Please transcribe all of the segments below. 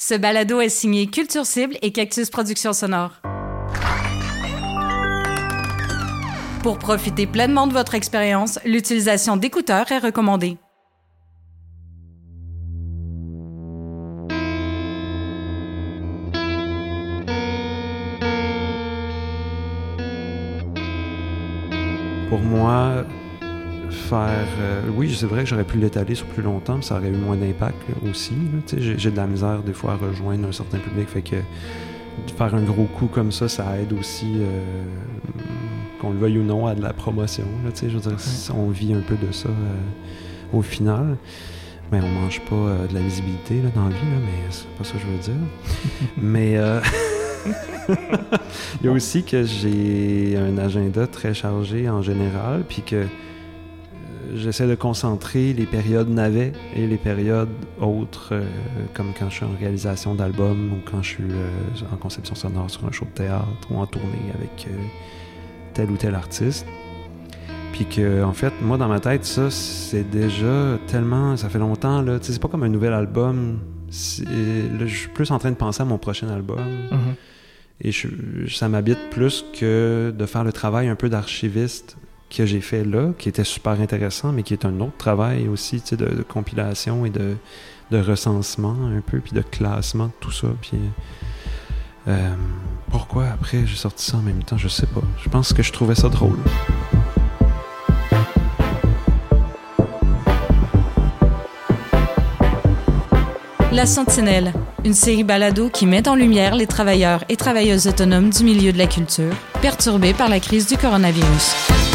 Ce balado est signé Culture Cible et Cactus Productions Sonore. Pour profiter pleinement de votre expérience, l'utilisation d'écouteurs est recommandée. Pour moi, faire. euh, oui, c'est vrai que j'aurais pu l'étaler sur plus longtemps, mais ça aurait eu moins d'impact aussi. J'ai de la misère des fois à rejoindre un certain public, fait que de faire un gros coup comme ça, ça aide aussi, euh, qu'on le veuille ou non, à de la promotion. Là, je veux dire, on vit un peu de ça euh, au final. Mais on mange pas de la visibilité là, dans la vie, là, mais c'est pas ça que je veux dire. mais euh, il y a aussi que j'ai un agenda très chargé en général, puis que j'essaie de concentrer les périodes navets et les périodes autres, euh, comme quand je suis en réalisation d'albums ou quand je suis euh, en conception sonore sur un show de théâtre ou en tournée avec euh, tel ou tel artiste. Puis que, en fait, moi, dans ma tête, ça, c'est déjà tellement. Ça fait longtemps, là. Tu sais, c'est pas comme un nouvel album. Là, je suis plus en train de penser à mon prochain album. Mhm. Et je- ça m'habite plus que de faire le travail un peu d'archiviste que j'ai fait là, qui était super intéressant, mais qui est un autre travail aussi, tu sais, de, compilation et de, recensement un peu, puis de classement tout ça. Puis euh, pourquoi après j'ai sorti ça en même temps, je sais pas. Je pense que je trouvais ça drôle. La Sentinelle, une série balado qui met en lumière les travailleurs et travailleuses autonomes du milieu de la culture, perturbés par la crise du coronavirus.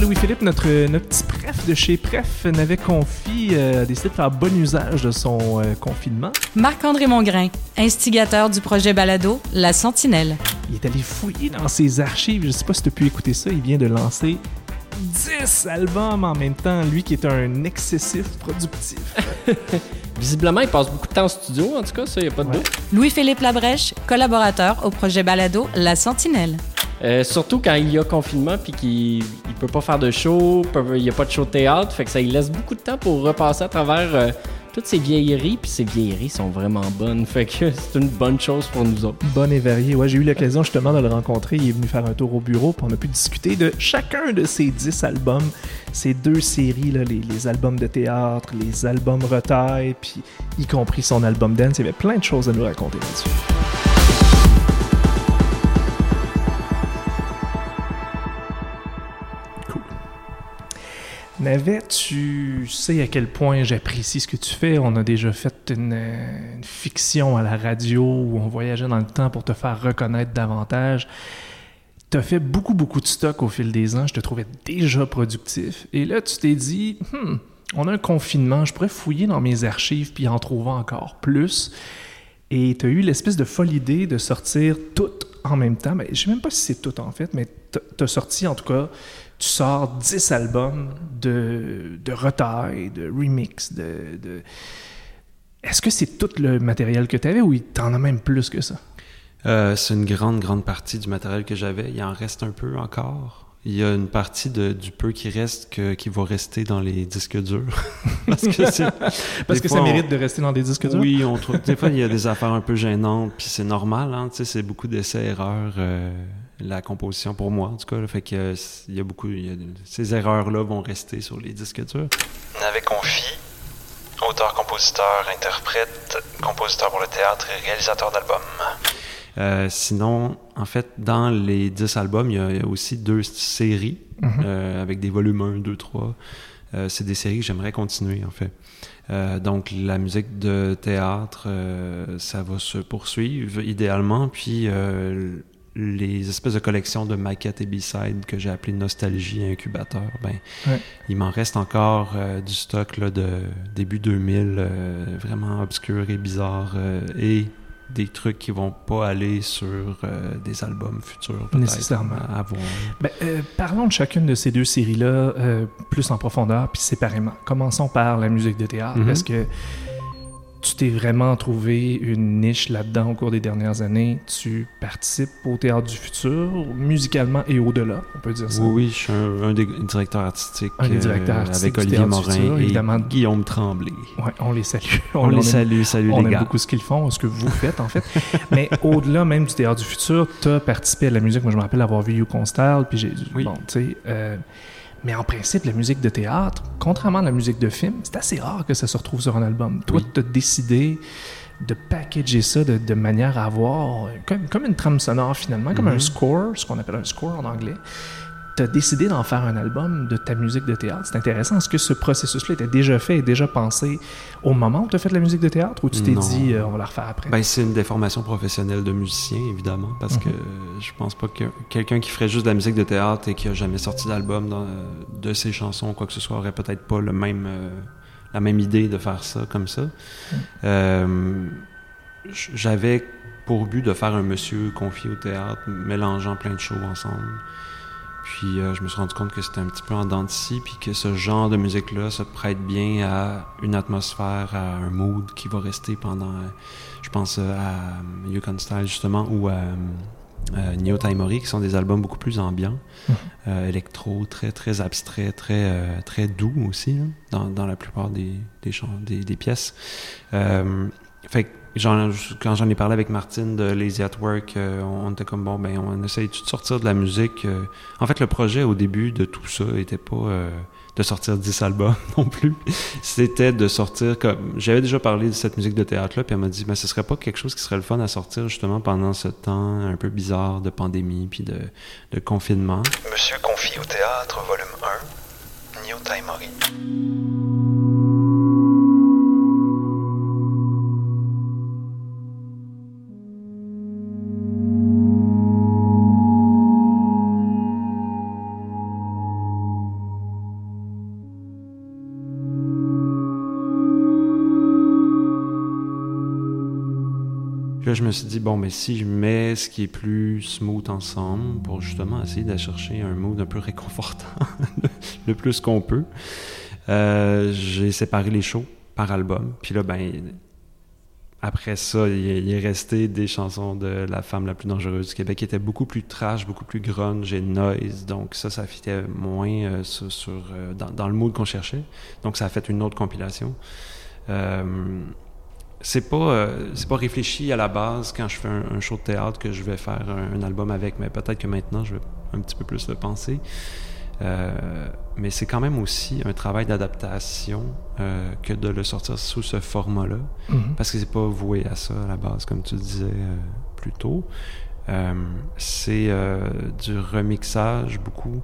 Louis-Philippe, notre, notre petit pref de chez Pref n'avait confié, euh, a décidé de faire bon usage de son euh, confinement. Marc-André Mongrain, instigateur du projet balado La Sentinelle. Il est allé fouiller dans ses archives. Je sais pas si tu as pu écouter ça. Il vient de lancer 10 albums en même temps. Lui qui est un excessif productif. Visiblement, il passe beaucoup de temps en studio, en tout cas, ça, il a pas de Ouais. doute. Louis-Philippe Labrèche, collaborateur au projet balado La Sentinelle. Euh, surtout quand il y a confinement puis qu'il il peut pas faire de show, il y a pas de show de théâtre, fait que ça lui laisse beaucoup de temps pour repasser à travers euh, toutes ces vieilleries, puis ces vieilleries sont vraiment bonnes, fait que c'est une bonne chose pour nous autres. Bon et varié. Ouais, j'ai eu l'occasion justement de le rencontrer. Il est venu faire un tour au bureau. Puis on a pu discuter de chacun de ces 10 albums. Ces deux séries, là, les, les albums de théâtre, les albums retail, puis y compris son album dance. Il y avait plein de choses à nous raconter là-dessus. Navet, tu sais à quel point j'apprécie ce que tu fais? On a déjà fait une, euh, une fiction à la radio où on voyageait dans le temps pour te faire reconnaître davantage. Tu as fait beaucoup, beaucoup de stock au fil des ans. Je te trouvais déjà productif. Et là, tu t'es dit, Hmm, on a un confinement, je pourrais fouiller dans mes archives puis en trouver encore plus. Et tu as eu l'espèce de folle idée de sortir tout en même temps. Mais je sais même pas si c'est tout en fait, mais tu as sorti en tout cas, tu sors 10 albums de, de de remix, de. de- Est-ce que c'est tout le matériel que tu avais ou t'en as même plus que ça? Euh, c'est une grande, grande partie du matériel que j'avais. Il en reste un peu encore. Il y a une partie de- du peu qui reste que- qui va rester dans les disques durs. Parce que c'est. Parce des que fois, ça on- mérite de rester dans des disques durs? Oui, on trouve. Des fois, il y a des affaires un peu gênantes, puis c'est normal, hein. Tu sais, c'est beaucoup d'essais-erreurs, euh, la composition pour moi, en tout cas. là. fait que il y a beaucoup. il y a- ces erreurs-là vont rester sur les disques durs. Navet Confi, auteur, compositeur, interprète, compositeur pour le théâtre et réalisateur d'albums. Euh, sinon, en fait, dans les 10 albums, il y a, il y a aussi deux séries Mhm. euh, avec des volumes 1, 2, 3. Euh, c'est des séries que j'aimerais continuer, en fait. Euh, donc, la musique de théâtre, euh, ça va se poursuivre idéalement. Puis, euh, les espèces de collections de maquettes et B-sides que j'ai appelées Nostalgie et Incubateur, ben, Ouais. il m'en reste encore du stock là, de début 2000, euh, vraiment obscur et bizarre, et des trucs qui vont pas aller sur euh, des albums futurs, Nécessairement. à voir. Ben, euh, parlons de chacune de ces deux séries-là euh, plus en profondeur, puis séparément. Commençons par la musique de théâtre, Mhm. parce que tu t'es vraiment trouvé une niche là-dedans au cours des dernières années? Tu participes au Théâtre du Futur, musicalement et au-delà, on peut dire ça? Oui, oui, je suis un, un des directeurs artistiques. Un des euh, directeurs artistiques Avec Olivier Morin Futur, et évidemment. Guillaume Tremblay. Ouais, on les salue. On, les aime- salue, salut On les aime gars. beaucoup ce qu'ils font, ce que vous faites en fait. Mais au-delà même du Théâtre du Futur, tu as participé à la musique. Moi, je me rappelle avoir vu You Constal, puis j'ai Oui. Bon, tu sais. euh, mais en principe, la musique de théâtre, contrairement à la musique de film, c'est assez rare que ça se retrouve sur un album. Toi, Oui. tu as décidé de packager ça de, de manière à avoir comme, comme une trame sonore finalement, comme un Mhm. score, ce qu'on appelle un score en anglais. Tu as décidé d'en faire un album de ta musique de théâtre. C'est intéressant. Est-ce que ce processus-là était déjà fait et déjà pensé au moment où tu as fait de la musique de théâtre ou tu t'es dit euh, on va la refaire après? Ben, c'est une déformation professionnelle de musicien, évidemment, parce Mhm. que je pense pas que quelqu'un qui ferait juste de la musique de théâtre et qui a jamais sorti d'album dans- de ses chansons, quoi que ce soit, aurait peut-être pas le même, euh, la même idée de faire ça comme ça. Euh, j- J'avais pour but de faire un monsieur confié au théâtre, mélangeant plein de shows ensemble. Puis euh, je me suis rendu compte que c'était un petit peu en dents de scie, puis que ce genre de musique-là se prête bien à une atmosphère, à un mood qui va rester pendant, euh, je pense euh, à euh, Yukon Style justement, ou à Neo Taimori, qui sont des albums beaucoup plus ambiants, Mhm. électro, très très abstrait, très très doux aussi, là, dans, dans la plupart des des, chants, des, des pièces. Fait que quand j'en ai parlé avec Martine de Lazy at Work, euh, on était comme bon, ben on essaye de sortir de la musique. euh. En fait, le projet au début de tout ça était pas euh, de sortir 10 albums non plus. C'était de sortir comme. J'avais déjà parlé de cette musique de théâtre-là, puis elle m'a dit, mais ce serait pas quelque chose qui serait le fun à sortir justement pendant ce temps un peu bizarre de pandémie puis de, confinement. Monsieur confié au théâtre, volume 1, Neo Taimori. Me suis dit, bon, mais si je mets ce qui est plus smooth ensemble pour justement essayer de chercher un mood un peu réconfortant le plus qu'on peut, euh, j'ai séparé les shows par album. Puis là, ben, après ça, il est, resté des chansons de La femme la plus dangereuse du Québec qui étaient beaucoup plus trash, beaucoup plus grunge et noise. Donc ça, ça fitait moins euh, sur, euh, dans, le mood qu'on cherchait. Donc ça a fait une autre compilation. C'est pas euh, c'est pas réfléchi à la base quand je fais un, un show de théâtre que je vais faire un, un album avec, mais peut-être que maintenant je vais un petit peu plus le penser. Euh, mais c'est quand même aussi un travail d'adaptation euh, que de le sortir sous ce format-là, Mhm. parce que c'est pas voué à ça à la base, comme tu disais plus tôt. C'est du remixage beaucoup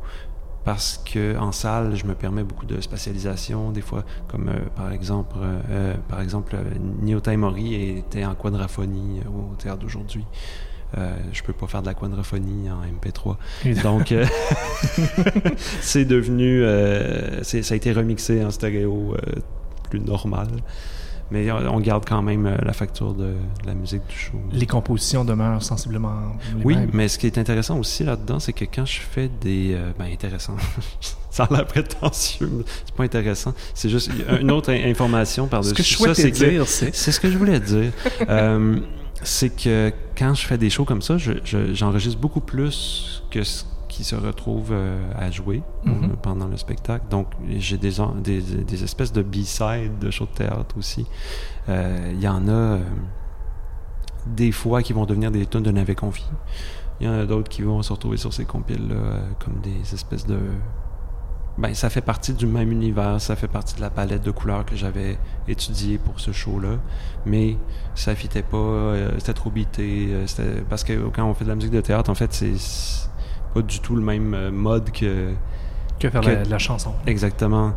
parce que en salle, je me permets beaucoup de spatialisation, des fois, comme euh, par exemple, euh, euh, par exemple, euh, Taimori était en quadraphonie au théâtre d'aujourd'hui. Euh, je peux pas faire de la quadrophonie en MP3. Évidemment. Donc, euh, c'est devenu, euh, ça a été remixé en stéréo plus normal. Mais on garde quand même euh, la facture de, de la musique du show. Les compositions demeurent sensiblement les Oui, mêmes. mais ce qui est intéressant aussi là-dedans, c'est que quand je fais des... euh, ben, intéressant. ça a l'air prétentieux, mais c'est pas intéressant. C'est juste une autre in- information par-dessus Ce que je ça, souhaitais que- dire, c'est... c'est ce que je voulais dire. Euh, c'est que quand je fais des shows comme ça, je- je- j'enregistre beaucoup plus que ce qui se retrouve euh, à jouer euh, Mhm. pendant le spectacle. Donc, j'ai des, en- des, des espèces de B-side de shows de théâtre aussi. Euh, Il y en a euh, des fois qui vont devenir des tunes de Navet Confié. Il y en a d'autres qui vont se retrouver sur ces compiles-là euh, comme des espèces de... Ben, ça fait partie du même univers, ça fait partie de la palette de couleurs que j'avais étudiée pour ce show-là, mais ça fitait pas, euh, c'était trop beaté, euh, c'était- parce que quand on fait de la musique de théâtre, en fait, c'est pas du tout le même euh, mode que... Que faire que- la, la chanson. Exactement. Ouais.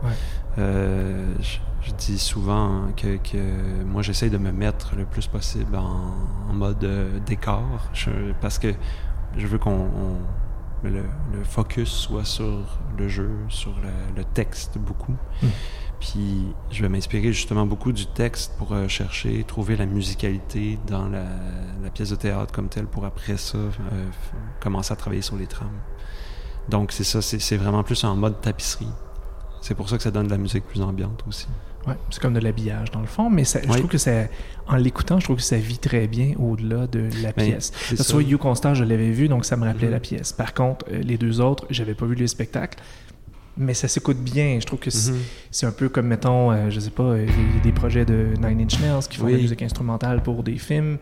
Euh, je, je dis souvent que, que moi j'essaye de me mettre le plus possible en, en mode euh, décor je- parce que je veux qu'on on- le, le focus soit sur le jeu, sur le, le texte beaucoup. Mm. Puis je vais m'inspirer justement beaucoup du texte pour euh, chercher, trouver la musicalité dans la, la pièce de théâtre comme telle pour après ça euh, commencer à travailler sur les trames. Donc c'est ça, c'est vraiment plus en mode tapisserie. c'est pour ça que ça donne de la musique plus ambiante aussi. Ouais, c'est comme de l'habillage dans le fond, mais ça, je trouve que ça, en l'écoutant, je trouve que ça vit très bien au-delà de la Ben, pièce. Parce que You Constant, je l'avais vu, donc ça me rappelait Mhm. la pièce. Par contre, euh, les deux autres, j'avais pas vu le spectacle, mais ça s'écoute bien. Je trouve que c'est Mhm. c'est un peu comme, mettons, euh, je sais pas, euh, des, des projets de Nine Inch Nails qui font de la musique instrumentale pour des films,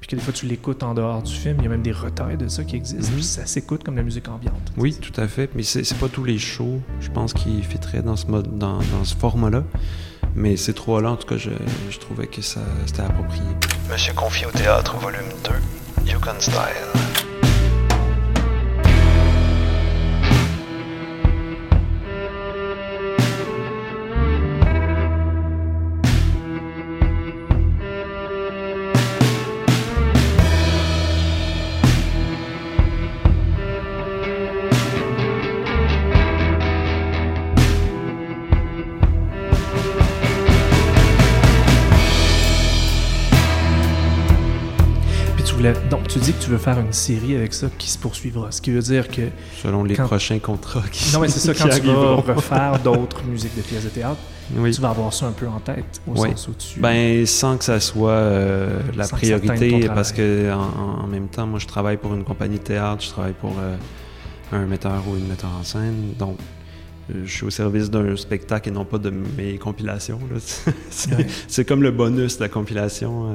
puis que des fois tu l'écoutes en dehors du film, il y a même des retards de ça qui existent, Mhm. ça s'écoute comme la musique ambiante. Oui, tout à fait. Mais c'est c'est pas tous les shows, je pense, qui fitteraient dans ce mode, dans, dans ce format-là. Mais ces trois-là, en tout cas, je, je trouvais que ça c'était approprié. Monsieur confié au théâtre, volume 2, Yukon Style. Tu dis que tu veux faire une série avec ça qui se poursuivra, ce qui veut dire que Selon les Quand- prochains contrats qui Non, mais c'est ça, quand tu vas refaire d'autres musiques de pièces de théâtre, Oui. tu vas avoir ça un peu en tête, au Oui. sens où tu... Ben, sans que ça soit euh, la Sans priorité, parce que en, en même temps, moi, je travaille pour une compagnie de théâtre, je travaille pour euh, un metteur ou une metteur en scène, donc je suis au service d'un spectacle et non pas de mes compilations. là. C'est Ouais. c'est comme le bonus de la compilation. euh.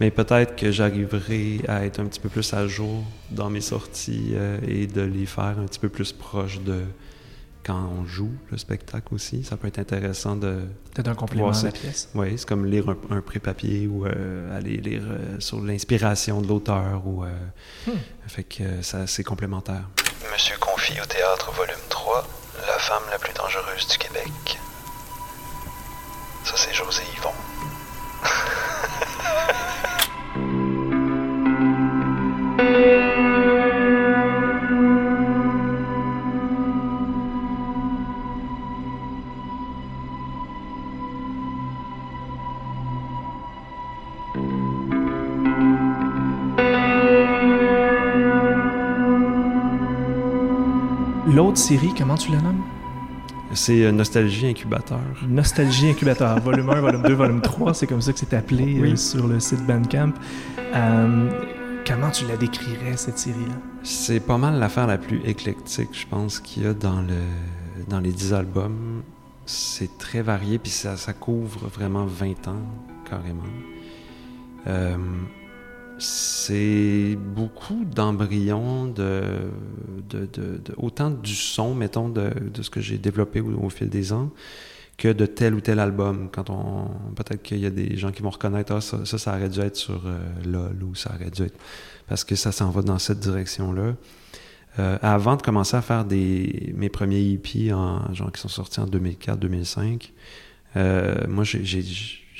Mais peut-être que j'arriverai à être un petit peu plus à jour dans mes sorties euh, et de les faire un petit peu plus proches de quand on joue le spectacle aussi. Ça peut être intéressant de, Peut-être un complément à la pièce. oui, c'est comme lire un, un pré-papier ou euh, aller lire euh, sur l'inspiration de l'auteur. ou euh, Hmm. Fait que euh, ça, c'est complémentaire. Monsieur confié au théâtre, volume 3, La femme la plus dangereuse du Québec. Ça, c'est José Yvon. L'autre série, comment tu la nommes? C'est euh, Nostalgie Incubateur. Nostalgie Incubateur, volume 1, volume 2, volume 3, c'est comme ça que c'est appelé euh, sur le site Bandcamp. Euh, comment tu la décrirais, cette série-là? C'est pas mal l'affaire la plus éclectique, je pense, qu'il y a dans, le, dans les 10 albums. C'est très varié, puis ça, ça couvre vraiment 20 ans, carrément. C'est beaucoup d'embryons, de, de, de- autant du son, mettons, de, ce que j'ai développé au, fil des ans, que de tel ou tel album. Quand on, peut-être qu'il y a des gens qui vont reconnaître, ah, ça, ça, aurait dû être sur euh, LOL ou ça aurait dû être parce que ça s'en va dans cette direction-là. Euh, avant de commencer à faire des, mes premiers EP en, genre, qui sont sortis en 2004-2005, euh, moi, j'ai-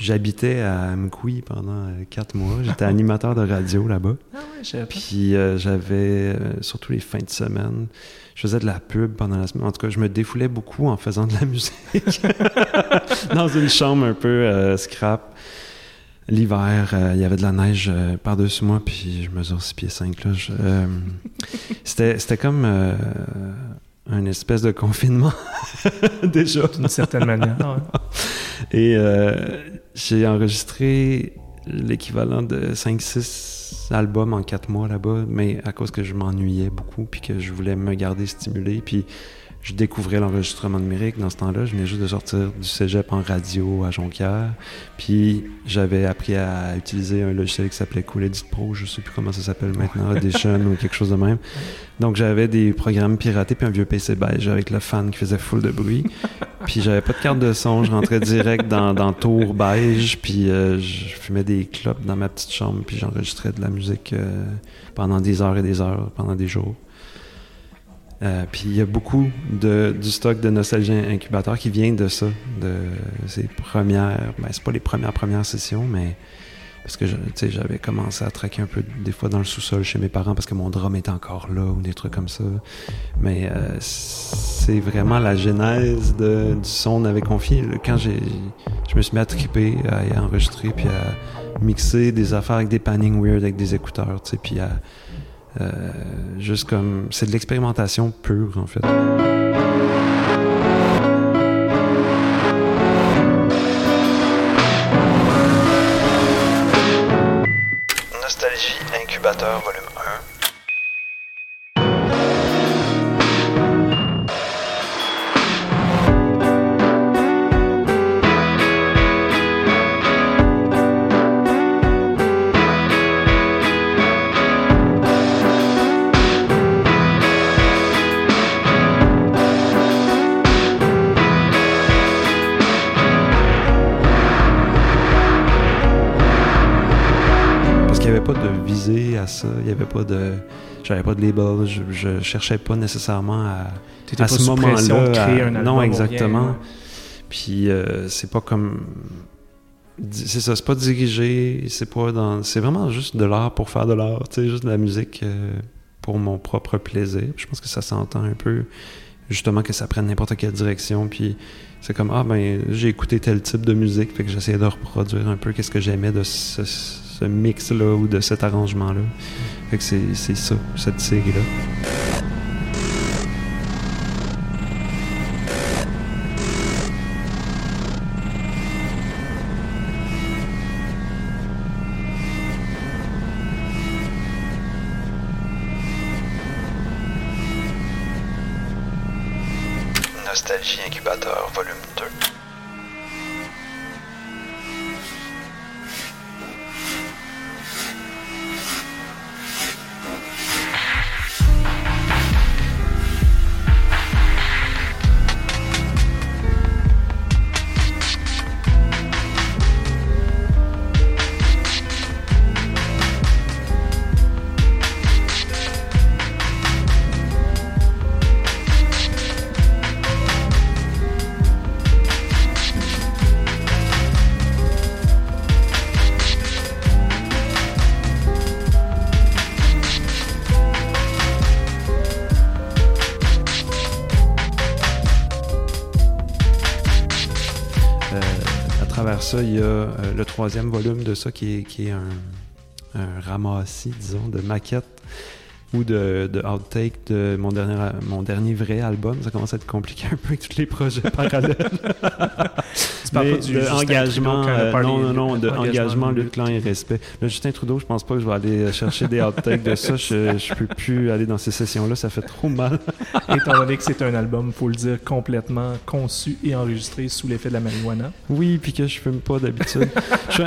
j'habitais à Mkoui pendant euh, quatre mois. J'étais animateur de radio là-bas. Ah ouais, je. Puis euh, j'avais, euh, surtout les fins de semaine, je faisais de la pub pendant la semaine. En tout cas, je me défoulais beaucoup en faisant de la musique. Dans une chambre un peu euh, scrap. L'hiver, euh, il y avait de la neige euh, par-dessus moi, puis je mesure 6 pieds 5. Là, Je, euh, c'était, c'était comme euh, un espèce de confinement, déjà. D'une certaine manière. ouais. Et euh, j'ai enregistré l'équivalent de 5-6 albums en 4 mois là-bas, mais à cause que je m'ennuyais beaucoup, puis que je voulais me garder stimulé, puis je découvrais l'enregistrement numérique dans ce temps-là. Je venais juste de sortir du cégep en radio à Jonquière, puis j'avais appris à utiliser un logiciel qui s'appelait Cool Edit Pro, je sais plus comment ça s'appelle maintenant, Audition ou quelque chose de même. Donc j'avais des programmes piratés, puis un vieux PC beige avec le fan qui faisait full de bruit. Puis j'avais pas de carte de son, je rentrais direct dans, dans Tour beige, puis euh, je fumais des clopes dans ma petite chambre, puis j'enregistrais de la musique euh, pendant des heures et des heures, pendant des jours. Euh, puis il y a beaucoup de, du stock de Nostalgie Incubateur qui vient de ça, de ces premières, ben c'est pas les premières premières sessions, mais parce que j'avais commencé à traquer un peu des fois dans le sous-sol chez mes parents parce que mon drum était encore là ou des trucs comme ça. Mais euh, c'est vraiment la genèse de, du son on avait confié. Quand j'ai, je me suis mis à triper, à, enregistrer, puis à mixer des affaires avec des pannings weird, avec des écouteurs, puis à euh, juste comme. C'est de l'expérimentation pure, en fait. Nostalgie Incubateur à ça, il n'y avait pas de. J'avais pas de label, je, je cherchais pas nécessairement à. À pas ce moment-là. Non, exactement. rien, ouais. Puis euh, c'est pas comme. C'est ça, c'est pas dirigé, c'est pas dans. C'est vraiment juste de l'art pour faire de l'art, tu sais, juste de la musique euh, pour mon propre plaisir. Je pense que ça s'entend un peu, justement, que ça prenne n'importe quelle direction. Puis c'est comme, ah ben, j'ai écouté tel type de musique, fait que j'essayais de reproduire un peu qu'est-ce que j'aimais de ce, ce mix-là ou de cet arrangement-là. Fait que c'est ça, cette série-là. Ça, il y a euh, le troisième volume de ça qui est, un, ramassis, disons, de maquettes ou de, outtake de mon dernier vrai album. Ça commence à être compliqué un peu avec tous les projets parallèles. Tu parles pas du de engagement, Trudeau euh, non, non, non, de engagement, engagement, lutte. lutte, clan et respect. Le Justin Trudeau, je pense pas que je vais aller chercher des outtakes de ça. Je, je peux plus aller dans ces sessions-là, ça fait trop mal. Étant donné que c'est un album, faut le dire, complètement conçu et enregistré sous l'effet de la marijuana. Oui, puis que je fume pas d'habitude. je,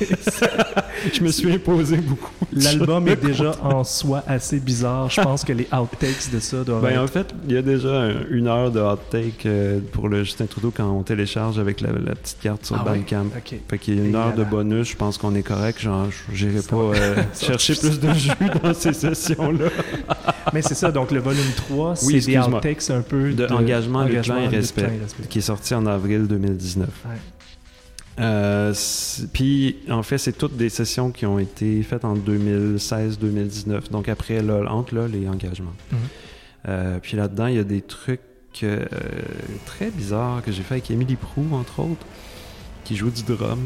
je me suis imposé beaucoup. de L'album est déjà en soi assez bizarre. Je pense que les outtakes de ça doivent Ben, en être... fait, il y a déjà un- une heure de hot take euh, pour le Justin Trudeau quand on télécharge avec la, la petite carte sur Ah? Bandcamp. OK. Fait qu'il y a une heure de bonus, je pense qu'on est correct. Genre, j'irai pas euh, chercher plus de jus dans ces sessions-là. Mais c'est ça, donc le volume 3, c'est Oui, des excuse-moi. outtakes un peu De engagement, lutte, engagement, clan et respect. respect. qui est sorti en avril 2019. Ouais. Euh, Puis, en fait, c'est toutes des sessions qui ont été faites en 2016-2019, donc après LOL, entre LOL et engagement. Mhm. Euh, puis là-dedans, il y a des trucs euh, très bizarres que j'ai fait avec Émilie Prou, entre autres, qui joue du drum.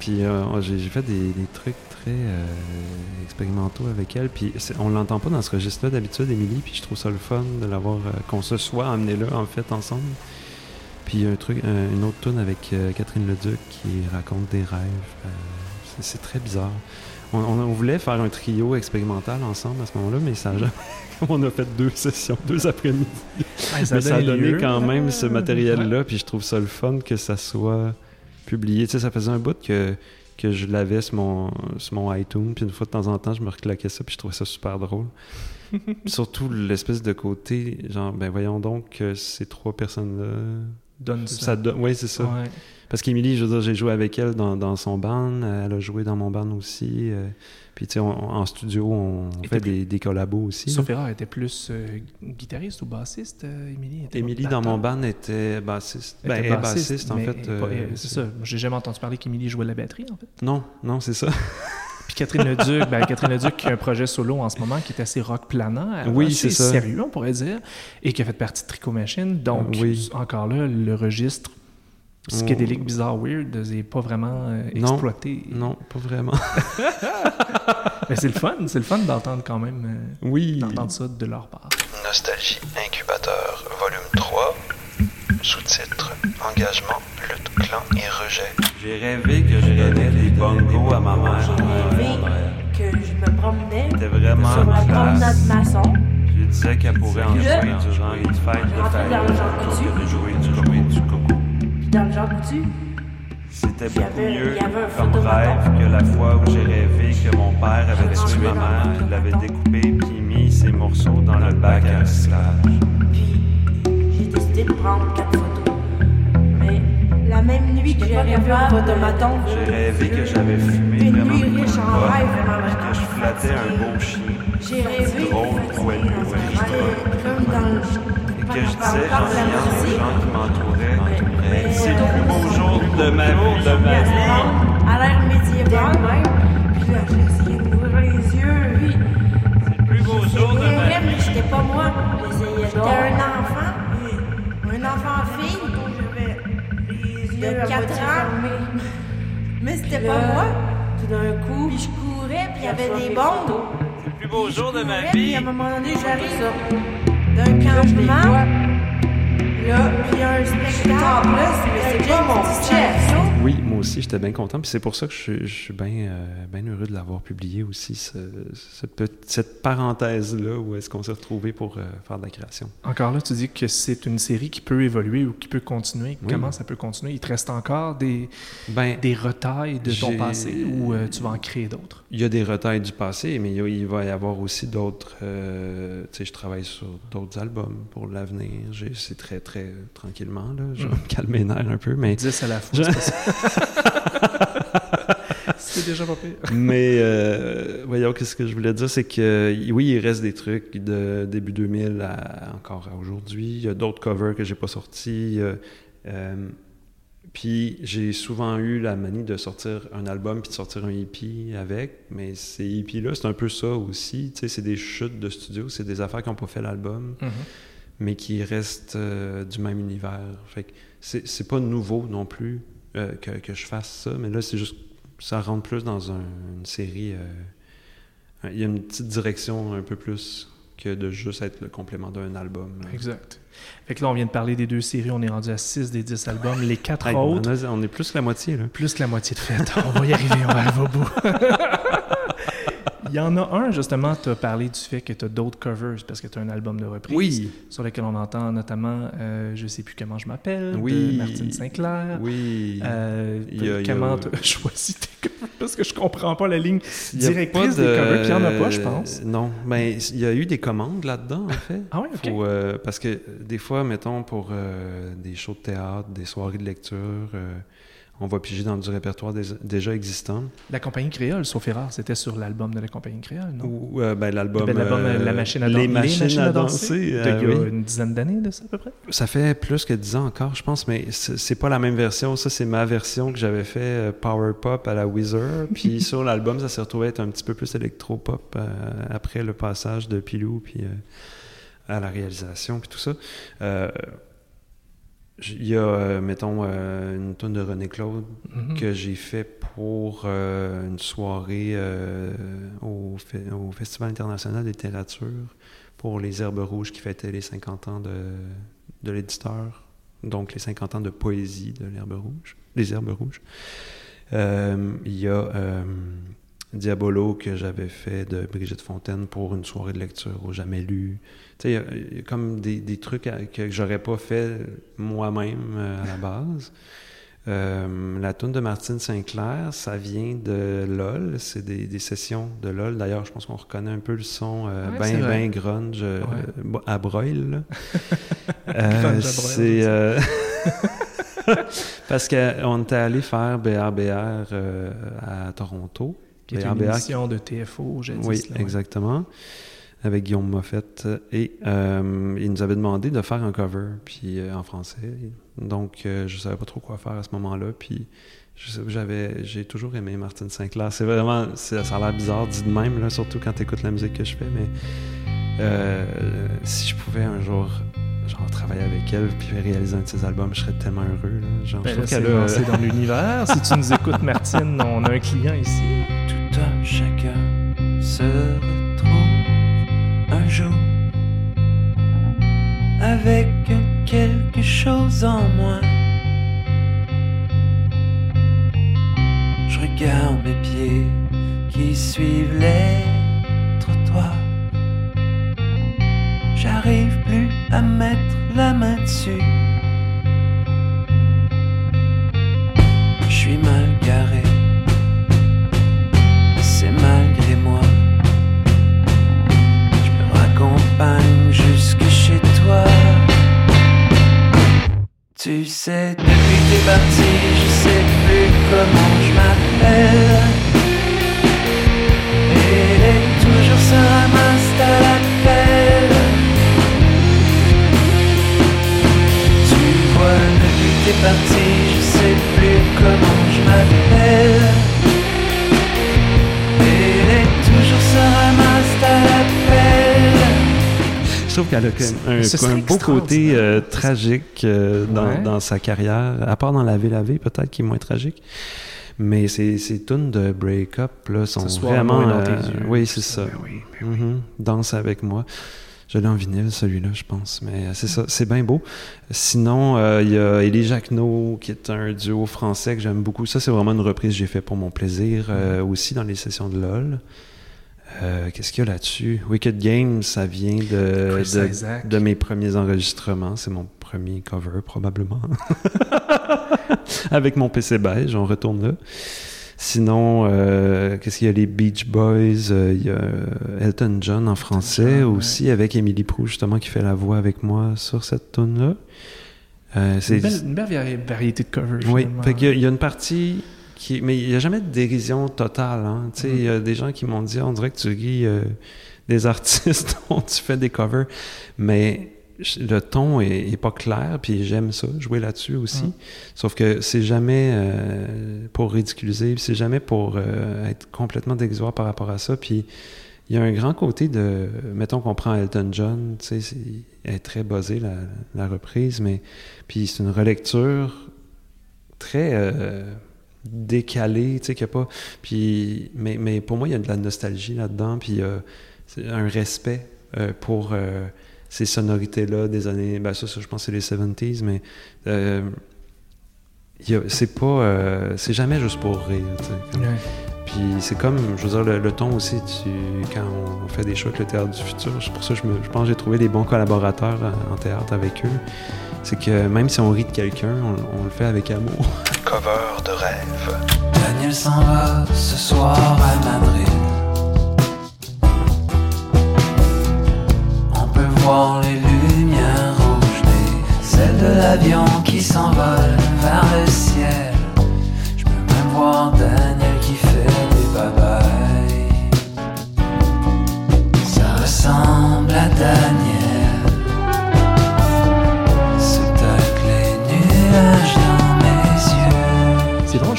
Puis euh, j'ai j'ai fait des, des trucs très euh, expérimentaux avec elle. Puis on l'entend pas dans ce registre-là d'habitude, Émilie, puis je trouve ça le fun de l'avoir, euh, qu'on se soit amené là, en fait, ensemble. Puis il y a un truc, un- une autre tune avec euh, Catherine Leduc qui raconte des rêves. Euh, c'est- très bizarre. On, on- on voulait faire un trio expérimental ensemble à ce moment-là, mais ça a jamais... on a fait deux sessions, deux après-midi. Ouais, Mais ça a donné lieu. quand même ce Ouais. matériel-là, puis je trouve ça le fun que ça soit publié. Tu sais, ça faisait un bout que, que je l'avais sur mon, sur mon iTunes, puis une fois de temps en temps, je me reclaquais ça, puis je trouvais ça super drôle. Surtout l'espèce de côté, genre, ben voyons donc que ces trois personnes-là... Donne ça. Ça oui, c'est ça. Ouais. Parce qu'Émilie, je veux dire, j'ai joué avec elle dans, dans son band, elle a joué dans mon band aussi. euh, puis tu sais, en studio, on Et fait des, des collabos aussi. erreur, était plus euh, guitariste ou bassiste, euh, Émilie? Émilie, dans mon band, était bassiste. Elle Ben, était est bassiste, en fait. euh, c'est ça. J'ai jamais entendu parler qu'Émilie jouait la batterie, en fait. Non, non, c'est ça. Puis Catherine Leduc, ben, Catherine Leduc qui a un projet solo en ce moment qui est assez rock planant, Oui, assez c'est ça. sérieux, on pourrait dire, et qui a fait partie de Tricot Machine. Donc, Oui. encore là, le registre psychédélique, bizarre, weird, n'est pas vraiment euh, Non. exploité. Non, pas vraiment. Mais c'est le fun, c'est le fun d'entendre quand même, euh, Oui. d'entendre ça de leur part. Nostalgie Incubateur, volume 3. Sous-titre Engagement, lutte, clan et rejet. J'ai rêvé que je donnais des bongos à ma mère. J'ai rêvé que je me promenait C'était vraiment sur promenade classe. maçon. Je lui disais qu'elle pourrait en jouer durant une fête de rentrais dans le genre coutu. de jouer du coco du coco. Puis dans le genre coutu, C'était beaucoup mieux comme photomaton. rêve que la fois où j'ai rêvé que mon père avait tué tué ma mère, l'avait découpé puis mis ses morceaux dans le bac à recyclage. puis j'ai décidé de prendre quatre j'ai rêvé J'ai que j'avais fumé Une nuit riche en puis que je flattais un beau chien. J'ai rêvé drôle, poilu, comme dans le... et que je disais en riant aux gens qui m'entouraient C'est le plus beau jour de ma vie, de ma vie. à l'air médiéval même. Puis là, essayé d'ouvrir les yeux, puis... C'est le plus beau jour de ma vie. mais j'étais pas moi. J'étais un enfant, un enfant fille, de 4 ans. Mais c'était pas moi. Tout d'un coup, puis je courais, puis il y avait des bombes. C'est le plus beau jour de ma courais, Puis vie. à un moment donné, j'arrive d'un campement. Là, puis un spectacle. mais c'est pas mon chef. Oui, moi aussi, j'étais bien content. Puis c'est pour ça que je, suis- je suis bien euh, bien heureux de l'avoir publié aussi, ce- ce pe- cette parenthèse-là où est-ce qu'on s'est retrouvé pour euh, faire de la création. Encore là, tu dis que c'est une série qui peut évoluer ou qui peut continuer. Oui. Comment ça peut continuer? Il te reste encore des, Ben, des retailles de ton passé ou euh, tu vas en créer d'autres? il y a des retails du passé, mais il, y a- il va y avoir aussi d'autres. tu sais, je travaille sur d'autres albums pour l'avenir. C'est très, très tranquillement, là. Je vais me calmer les nerfs un peu, mais. 10 à la fois. Je- c'est déjà pas pire. Mais euh, voyons, qu'est-ce que je voulais dire, c'est que oui, il reste des trucs de début 2000 à encore à aujourd'hui. Il y a d'autres covers que j'ai pas sortis. euh, euh, puis j'ai souvent eu la manie de sortir un album puis de sortir un EP avec, mais ces EP là, c'est un peu ça aussi. Tu sais, c'est des chutes de studio, c'est des affaires qui n'ont pas fait l'album, Mhm. mais qui restent du même univers. Fait que c'est pas nouveau non plus euh, que, que je fasse ça, mais là, c'est juste. Ça rentre plus dans un- une série. euh, il y a une petite direction un peu plus que de juste être le complément d'un album. Exact. Fait que là, on vient de parler des deux séries. On est rendu à 6 des 10 albums. Les quatre Hey, autres, on, a- on est plus que la moitié, là. plus que la moitié de fait. On va y arriver, on va arriver au bout. Il y en a un, justement, tu as parlé du fait que tu as d'autres covers parce que tu as un album de reprise. Oui, Sur lequel on entend notamment euh, Je sais plus comment je m'appelle, Oui. de Martine Sinclair. oui. Euh, a- comment tu as choisi tes covers? Parce que je comprends pas la ligne directrice des de- covers. Puis il y en a pas, je pense. Non, mais il y a eu des commandes là-dedans, en fait. Ah oui, ok. Faut, euh, parce que euh, des fois, mettons, pour des shows de théâtre, des soirées de lecture, on va piger dans du répertoire déjà existant. La compagnie créole, sauf erreur, c'était sur l'album de la compagnie créole, non? Ou euh, ben, l'album. Ben, l'album, euh, La machine à, dan- Les machines, à danser. euh, il y a oui. une dizaine d'années de ça à peu près? Ça fait plus que 10 ans encore, je pense, mais c'est pas la même version. Ça, c'est ma version que j'avais fait euh, Power Pop à la Weezer. Puis sur l'album, ça s'est retrouvé être un petit peu plus électro-pop euh, après le passage de Pilou puis euh, à la réalisation puis tout ça. Il y a, euh, mettons, euh, une tonne de René Claude Mhm. que j'ai fait pour euh, une soirée au, au Festival international de littérature pour les Herbes Rouges qui fêtaient les 50 ans de, de l'éditeur, donc les 50 ans de poésie de l'Herbe Rouge, les Herbes Rouges. Il y a Diabolo que j'avais fait de Brigitte Fontaine pour une soirée de lecture au Jamais lu. Tu sais, il y a- il y, a comme des, des trucs à- que j'aurais pas fait moi-même euh, à la base. Euh, la tune de Martine Sinclair, ça vient de LOL. C'est des, des sessions de LOL. D'ailleurs, je pense qu'on reconnaît un peu le son euh, Ouais, ben, ben grunge euh, Ouais. Grunge Euh, à broil, c'est parce qu'on était allé faire BRBR à Toronto. Qui est une émission de TFO, jadis. Oui, là, ouais. exactement. Avec Guillaume Moffett. Et euh, il nous avait demandé de faire un cover puis euh, en français. Donc, euh, je savais pas trop quoi faire à ce moment-là. Puis, je j'avais, j'ai toujours aimé Martine Sinclair. C'est vraiment, ça a l'air bizarre dit de même, là, surtout quand tu écoutes la musique que je fais. Mais euh, si je pouvais un jour genre travailler avec elle puis réaliser un de ses albums, je serais tellement heureux. Là. Genre, je Ben trouve là, c'est qu'elle a- dans l'univers. si tu nous écoutes, Martine, on a un client ici toi chacun se retrouve un jour avec quelque chose en moi. Je regarde mes pieds qui suivent les trottoirs. J'arrive plus à mettre la main dessus. Je suis mal garé. jusque chez toi. Tu sais, depuis que t'es parti, je sais plus comment je m'appelle. Elle est toujours ça, ramasse à l'appel. Tu vois, depuis que t'es parti, je sais plus comment je m'appelle. Je trouve qu'elle a un, beau côté euh, tragique euh, dans, Ouais. dans sa carrière, à part dans La Vie, peut-être, qui est moins tragique. Mais ces, ces tunes de break-up là, sont Ce soir, vraiment. moi, dans euh, tes yeux. oui, c'est ça. Ben oui, ben oui. Mhm. Danse avec moi. Je l'ai en vinyle, celui-là, je pense. Mais c'est ça, c'est bien beau. Sinon, euh, il y a Élie Jacquenot, qui est un duo français que j'aime beaucoup. Ça, c'est vraiment une reprise que j'ai fait pour mon plaisir, euh, aussi dans les sessions de LOL. Euh, Qu'est-ce qu'il y a là-dessus? Wicked Games, ça vient de, de, mes premiers enregistrements. C'est mon premier cover, probablement. Avec mon PC beige, on retourne là. Sinon, euh, qu'est-ce qu'il y a? Les Beach Boys, euh, il y a Elton John en français John, ouais. aussi, avec Émilie Proulx, justement, qui fait la voix avec moi sur cette tune-là. Euh, C'est une belle, une belle vari- variété de covers. oui, y il y, a une partie qui. Mais il n'y a jamais de dérision totale. Hein. Tu sais, il y a des gens qui m'ont dit on dirait que tu ris euh, des artistes dont tu fais des covers. Mais le ton est, est pas clair, puis j'aime ça, jouer là-dessus aussi. Mm. Sauf que c'est jamais euh, pour ridiculiser, c'est jamais pour euh, être complètement dérisoire par rapport à ça. Puis il y a un grand côté de. Mettons qu'on prend Elton John, tu sais, elle est très buzzée, la, la reprise, mais. Puis c'est une relecture très décalée, tu sais, qu'il y a pas. Puis, mais, mais pour moi, il y a de la nostalgie là-dedans, puis euh, c'est un respect euh, pour euh, ces sonorités-là des années. Ben, ça, ça, je pense que c'est les 70s, mais. euh, c'est pas. c'est jamais juste pour rire, tu sais. comme- Ouais. puis c'est comme, je veux dire, le, le ton aussi, tu, quand on fait des shows avec le Théâtre du Futur, c'est pour ça que je, me- je pense que j'ai trouvé des bons collaborateurs en, en théâtre avec eux. C'est que même si on rit de quelqu'un, on, on le fait avec amour. De rêve. Daniel s'en va ce soir à Madrid. On peut voir les lumières rouges des celles de l'avion qui s'envole vers le ciel. Je peux même voir Daniel qui fait des babayes. Ça ressemble à Daniel.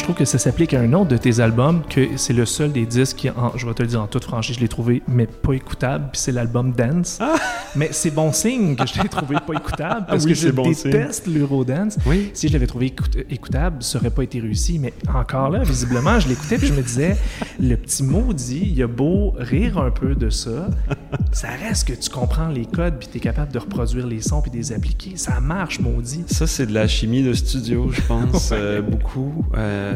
Trouve que ça s'applique à un autre de tes albums, que c'est le seul des disques qui, en- je vais te le dire en toute franchise, je l'ai trouvé, mais pas écoutable, puis c'est l'album Dance. Mais c'est bon signe que je l'ai trouvé pas écoutable, parce Oui, que je c'est bon signe. déteste l'Eurodance. Oui. Si je l'avais trouvé écoutable, ça aurait pas été réussi, mais encore là, visiblement, je l'écoutais, puis je me disais, le petit maudit, il a beau rire un peu de ça, ça reste que tu comprends les codes, puis tu es capable de reproduire les sons, puis de les appliquer. Ça marche, maudit. Ça, c'est de la chimie de studio, je pense, euh, beaucoup. Euh,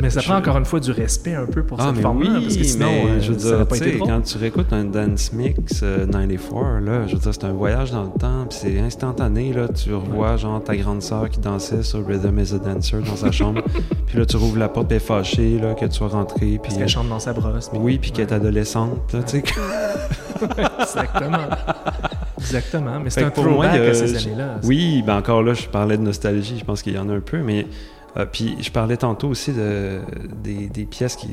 Mais ça je- prend encore une fois du respect un peu pour Ah, cette forme-là, oui, parce que sinon, mais euh, je veux ça dire, pas été quand tu réécoutes un Dance Mix euh, 94, là, je veux dire, c'est un voyage dans le temps, puis c'est instantané, là, tu revois, genre, ta grande sœur qui dansait sur Rhythm is a Dancer dans sa chambre, puis là, tu rouvres la porte, puis fâchée, là, que tu sois rentré, puis... Parce qu'elle chante dans sa brosse. puis- Oui, puis qu'elle est adolescente, là, tu sais. Exactement. Exactement. Mais c'est un pour moi, throwback il y a- à ces années-là. Oui, ben encore là, je parlais de nostalgie, je pense qu'il y en a un peu, mais euh, puis je parlais tantôt aussi de, des, des pièces qui,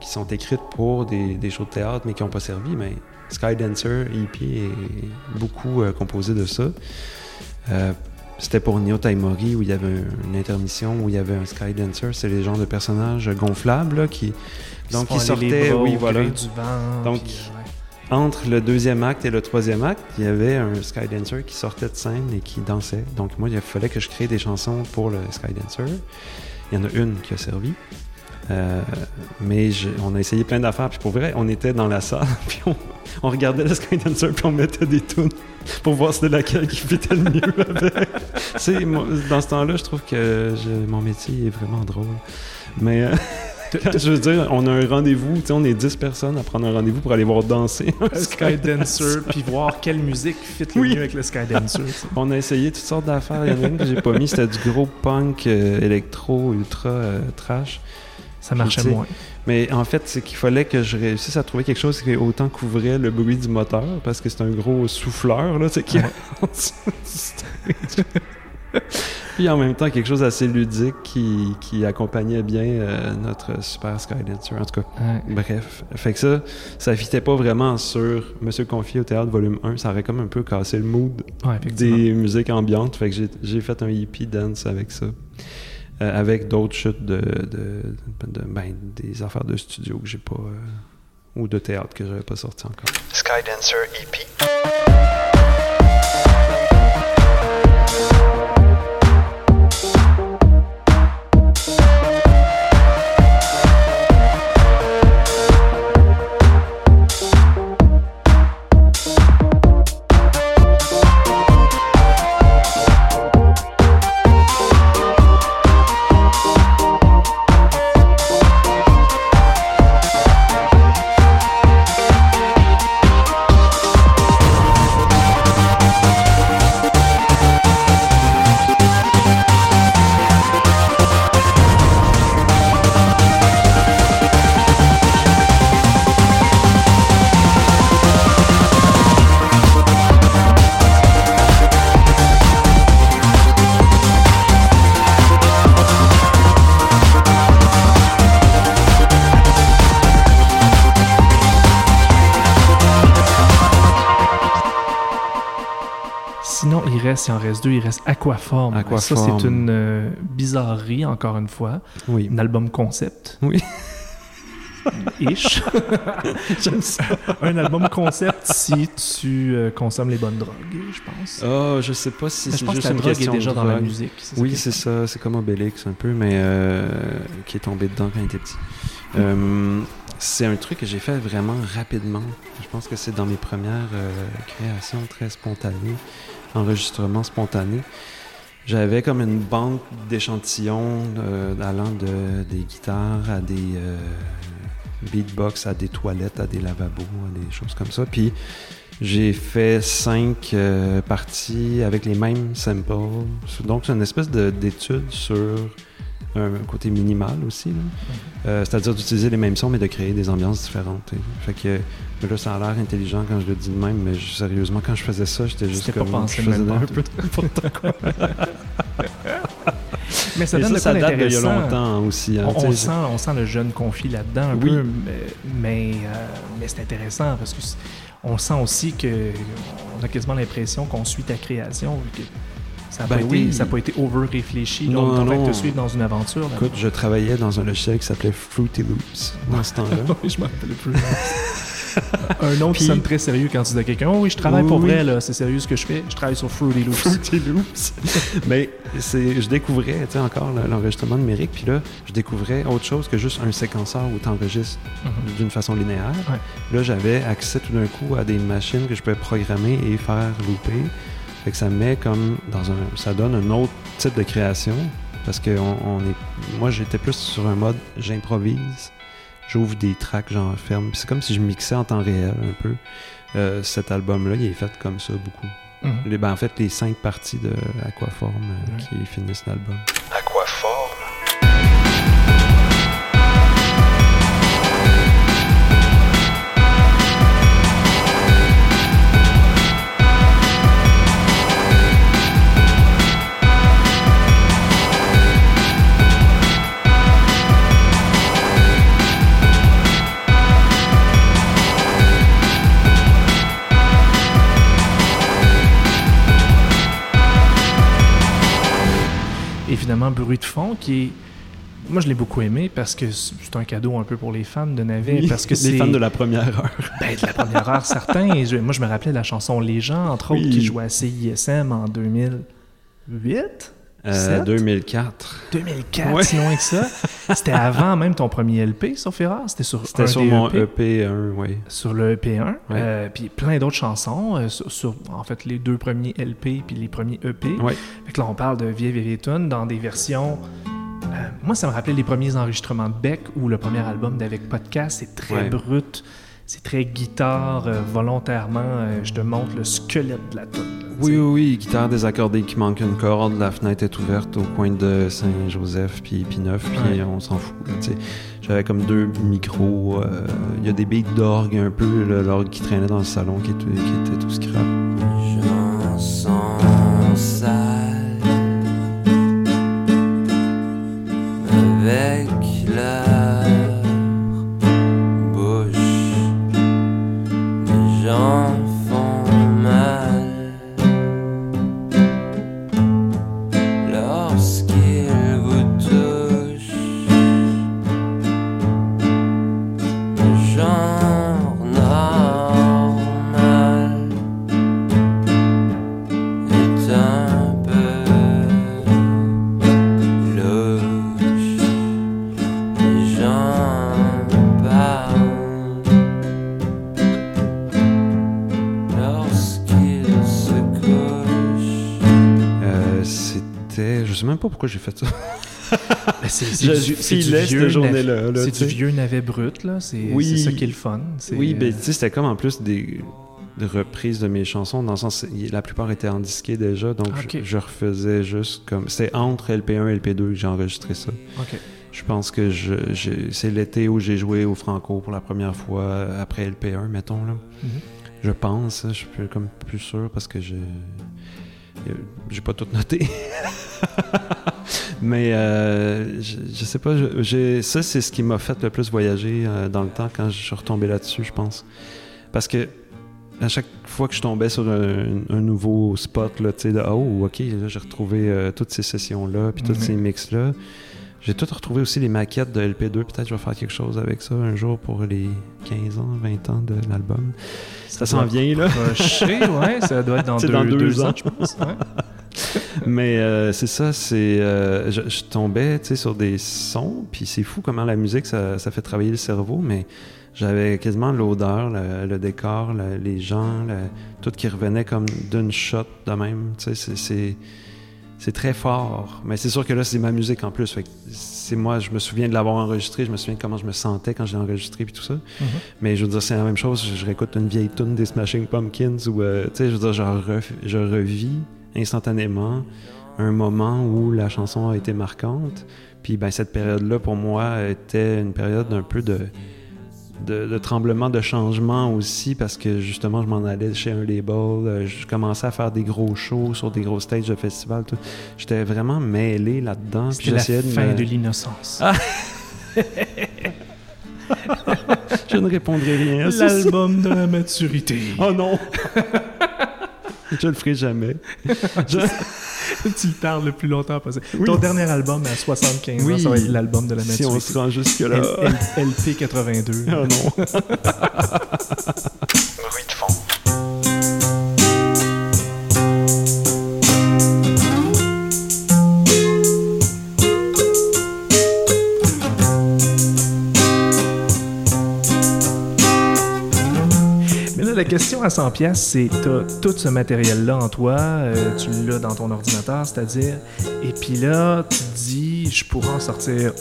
qui sont écrites pour des, des shows de théâtre, mais qui n'ont pas servi, mais Skydancer, EP est beaucoup euh, composé de ça. Euh, c'était pour Neo Taimori où il y avait un- une intermission, où il y avait un Skydancer, c'est les genres de personnages gonflables là, qui, donc les sortaient, bras oui au voilà, gré du vent. Donc, puis, ouais. Entre le deuxième acte et le troisième acte, il y avait un Skydancer qui sortait de scène et qui dansait. Donc moi, il fallait que je crée des chansons pour le Skydancer. Il y en a une qui a servi. Euh, mais je- on a essayé plein d'affaires. Puis pour vrai, on était dans la salle, puis on, regardait le Skydancer, puis on mettait des tunes pour voir c'était laquelle qui fitait le mieux avec. Tu sais, dans ce temps-là, je trouve que mon métier est vraiment drôle. Mais euh, je veux dire, on a un rendez-vous, tu sais, on est 10 personnes à prendre un rendez-vous pour aller voir danser un Un Skydancer, puis voir quelle musique fit le Oui. mieux avec le Skydancer. tu sais. On a essayé toutes sortes d'affaires. Il y en a une que j'ai pas mis, c'était du gros punk euh, électro ultra euh, trash. Ça marchait moins. Mais en fait, c'est qu'il fallait que je réussisse à trouver quelque chose qui autant couvrait le bruit du moteur, parce que c'est un gros souffleur, là, tu sais, qui Puis en même temps, quelque chose d'assez ludique qui, qui accompagnait bien euh, notre super Skydancer. En tout cas, Ouais. bref. Fait que ça, ça fitait pas vraiment sur Monsieur Confié au théâtre volume 1. Ça aurait comme un peu cassé le mood Ouais, des musiques ambiantes. Fait que j'ai- j'ai fait un hippie dance avec ça. Euh, avec d'autres chutes de, de, de- ben, des affaires de studio que j'ai pas. euh, ou de théâtre que j'avais pas sorti encore. Skydancer EP. PS2, il reste Aquaform. Aquaform. Ça, c'est une euh, bizarrerie, encore une fois. Oui. Un album concept. Oui. Ish. J'aime ça. Un album concept si tu euh, consommes les bonnes drogues, je pense. Oh, je sais pas si c'est juste que la drogue question est déjà dans la musique. Oui, c'est ça. C'est comme Obélix un peu, mais euh, qui est tombé dedans quand il était petit. Hmm. C'est un truc que j'ai fait vraiment rapidement. Je pense que c'est dans mes premières créations très spontanées enregistrements spontanés. J'avais comme une banque d'échantillons euh, allant de, des guitares à des euh, beatbox, à des toilettes, à des lavabos, à des choses comme ça. Puis j'ai fait cinq euh, parties avec les mêmes samples. Donc, c'est une espèce de- d'étude sur un côté minimal aussi. C'est-à-dire d'utiliser les mêmes sons, mais de créer des ambiances différentes. Fait que mais là, ça a l'air intelligent quand je le dis de même, mais je- sérieusement, quand je faisais ça, j'étais juste comme... pas pensé je faisais un peu n'importe quoi. Mais ça donne ça, de ça quoi date d'il y a longtemps aussi. hein, On, on sent, on sent le jeune conflit là-dedans un Oui. peu, mais, euh, mais c'est intéressant parce que on sent aussi que on a quasiment l'impression qu'on suit ta création vu que ça n'a Ben pas, été- oui. ça a pas été over réfléchi. Non, on est en train de te suivre dans une aventure. là. Écoute, je travaillais dans un logiciel qui s'appelait Fruity Loops dans ce temps-là. Oui, je m'en rappelle plus. un nom qui sonne très sérieux quand tu dis à quelqu'un Oh oui, je travaille Oui, pour oui. vrai, là, c'est sérieux ce que je fais. Je travaille sur Fruity Loops. Fruity Loops. Mais c'est, je découvrais, encore le- l'enregistrement numérique, puis là, je découvrais autre chose que juste un séquenceur où tu enregistres Mhm. d'une façon linéaire. Ouais. Là, j'avais accès tout d'un coup à des machines que je pouvais programmer et faire looper. Fait que ça met comme dans un. Ça donne un autre type de création. Parce que on, on est. Moi, j'étais plus sur un mode j'improvise. J'ouvre des tracks, j'en ferme. C'est comme si je mixais en temps réel un peu. Euh, cet album-là, il est fait comme ça beaucoup. Mhm. Les- ben, en fait, les cinq parties de Aquaform euh, qui finissent l'album. Finalement, Bruit de fond, qui est. Moi, je l'ai beaucoup aimé parce que c'est un cadeau un peu pour les fans de Navet. Parce que les c'est. fans de la première heure. Ben, de la première heure, certains. Et je- moi, je me rappelais de la chanson Les gens, entre Oui. autres, qui jouait à CISM en 2008 Euh, Sept? 2004. 2004, Ouais. si loin que ça. C'était avant même ton premier LP, sauf erreur. C'était sur, C'était un sur des mon EP, EP1, oui. Sur le EP1. Ouais. Euh, puis plein d'autres chansons. euh, sur, sur, en fait, les deux premiers LP puis les premiers EP. Ouais. Fait que là, on parle de vieilles, vieilles tunes dans des versions. euh, moi, ça me rappelait les premiers enregistrements de Beck ou le premier album d'Avec Podcast. C'est très Ouais. brut, c'est très guitare, euh, volontairement. euh, je te montre le squelette de la tune. Oui, oui, oui, guitare désaccordée qui manque une corde, la fenêtre est ouverte au coin de Saint-Joseph puis Pineuf, puis Ouais. on s'en fout. J'avais comme deux micros, euh, il y a des beats d'orgue un peu, l'orgue qui traînait dans le salon qui était, qui était tout scrap. Chanson sale pas pourquoi j'ai fait ça. Ben, c'est c'est du, c'est vieux journée-là, là, C'est sais. du vieux navet brut, là. C'est Oui. c'est ça qui est le fun. C'est, Oui, ben, euh, tu sais, c'était comme en plus des, reprises de mes chansons, dans le sens, la plupart étaient en disqué déjà, donc je, je refaisais juste comme. C'était entre LP1 et LP2 que j'ai enregistré ça. OK. Je pense que je, c'est l'été où j'ai joué au Franco pour la première fois après LP1, mettons. Là. Mhm. Je pense, je suis comme plus sûr parce que j'ai. J'ai pas tout noté. Mais euh, je, je sais pas, j'ai, ça c'est ce qui m'a fait le plus voyager euh, dans le temps quand je suis retombé là-dessus, je pense. Parce que à chaque fois que je tombais sur un, un nouveau spot, là, tu sais, de oh, ok, là, j'ai retrouvé euh, toutes ces sessions-là, puis tous Mhm. ces mix-là. J'ai tout retrouvé aussi les maquettes de LP2. Peut-être que je vais faire quelque chose avec ça un jour pour les 15 ans, 20 ans de l'album. Ça s'en vient, là. ouais, ça doit être dans, deux, dans deux deux ans. ans, je pense. ouais. Mais euh, c'est ça, c'est. euh, je, je tombais tu sais, sur des sons, puis c'est fou comment la musique, ça, ça fait travailler le cerveau, mais j'avais quasiment l'odeur, le, le décor, le- les gens, le- tout qui revenait comme d'une shot de même. Tu sais, c'est- c'est. Très fort, mais c'est sûr que là, c'est ma musique en plus. C'est moi, je me souviens de l'avoir enregistré, je me souviens de comment je me sentais quand je l'ai enregistré puis tout ça. Mhm. Mais je veux dire, c'est la même chose. Je, je réécoute une vieille tune des Smashing Pumpkins ou, euh, tu sais, je veux dire, je revis instantanément un moment où la chanson a été marquante. Puis, ben, cette période-là, pour moi, était une période un peu de, de, de tremblement, de changement aussi, parce que justement, je m'en allais chez un label. euh, Je commençais à faire des gros shows sur des gros stages de festival. tout. J'étais vraiment mêlé là-dedans. C'était la de fin me- de l'innocence. Ah, Je ne répondrai rien. L'album de la maturité. Oh non! Je le ferai jamais. Je- tu le tardes le plus longtemps possible. Oui. Ton dernier album à 75 ans, Oui. ça va être l'album de la si maturité. on se rend jusque-là. L- L- LP 82. Oh non. Bruit de fond. La question à 100 pièces, c'est t'as tout ce matériel-là en toi, euh, tu l'as dans ton ordinateur, c'est-à-dire, et puis là, tu te dis, je pourrais en sortir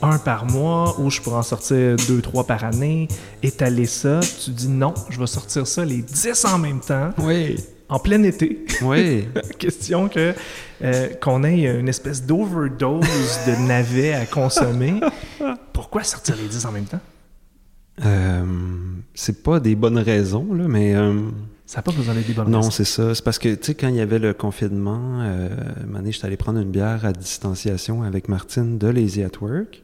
un par mois ou je pourrais en sortir deux, trois par année, étaler ça, tu dis non, je vais sortir ça les 10 en même temps, Oui. en plein été. Oui. Question que euh, qu'on ait une espèce d'overdose de navets à consommer. Pourquoi sortir les 10 en même temps? Euh, c'est pas des bonnes raisons, là, mais. euh, Ça n'a pas besoin d'être des bonnes non, raisons. c'est ça. C'est parce que, tu sais, quand il y avait le confinement, euh, donné, j'étais allé prendre une bière à distanciation avec Martine de Lazy at Work.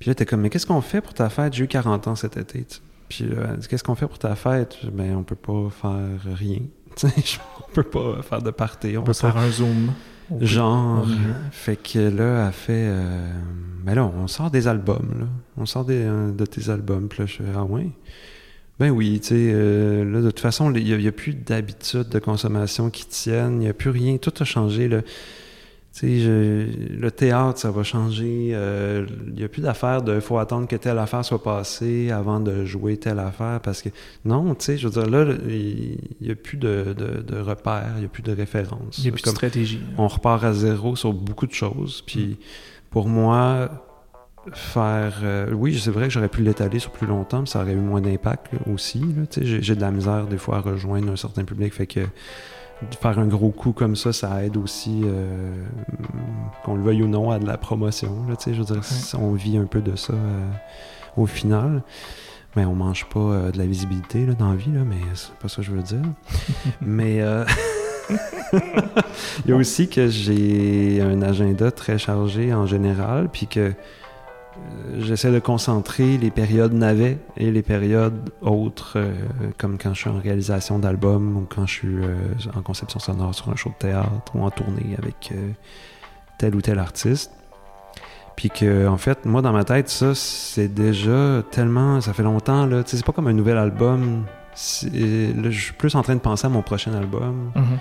Puis là, t'es comme, mais qu'est-ce qu'on fait pour ta fête? J'ai eu 40 ans cet été. Puis là, elle dit, qu'est-ce qu'on fait pour ta fête? Ben, on peut pas faire rien. Tu sais, on peut pas faire de party. On peut faire un zoom. On Genre, fait que là, elle fait. euh, mais là, on sort des albums, là. On sort des, euh, de tes albums. Puis là, je fais, ah ouais? Ben oui, tu sais, euh, là, de toute façon, il n'y a, plus d'habitudes de consommation qui tiennent. Il n'y a plus rien. Tout a changé, là. Je- le théâtre, ça va changer. euh, Il n'y a plus d'affaires de faut attendre que telle affaire soit passée avant de jouer telle affaire. Parce que, non, tu sais, je veux dire, là, il n'y a plus de, de, de repères, il n'y a plus de références. Il n'y a plus de stratégie. on repart à zéro sur beaucoup de choses. Puis pour moi, faire. euh, oui, c'est vrai que j'aurais pu l'étaler sur plus longtemps, mais ça aurait eu moins d'impact là, aussi. là. J'ai j'ai de la misère des fois à rejoindre un certain public. Fait que faire un gros coup comme ça, ça aide aussi, euh, qu'on le veuille ou non, à de la promotion. Là, je veux dire, on vit un peu de ça euh, au final. Mais on mange pas de la visibilité là, dans la vie, là, mais c'est pas ça que je veux dire. mais euh, il y a aussi que j'ai un agenda très chargé en général, puis que j'essaie de concentrer les périodes navets et les périodes autres, euh, comme quand je suis en réalisation d'album ou quand je suis euh, en conception sonore sur un show de théâtre ou en tournée avec euh, tel ou tel artiste. Puis que, en fait, moi, dans ma tête, ça, c'est déjà tellement. Ça fait longtemps, là. Tu sais, c'est pas comme un nouvel album. Là, je suis plus en train de penser à mon prochain album. Mhm.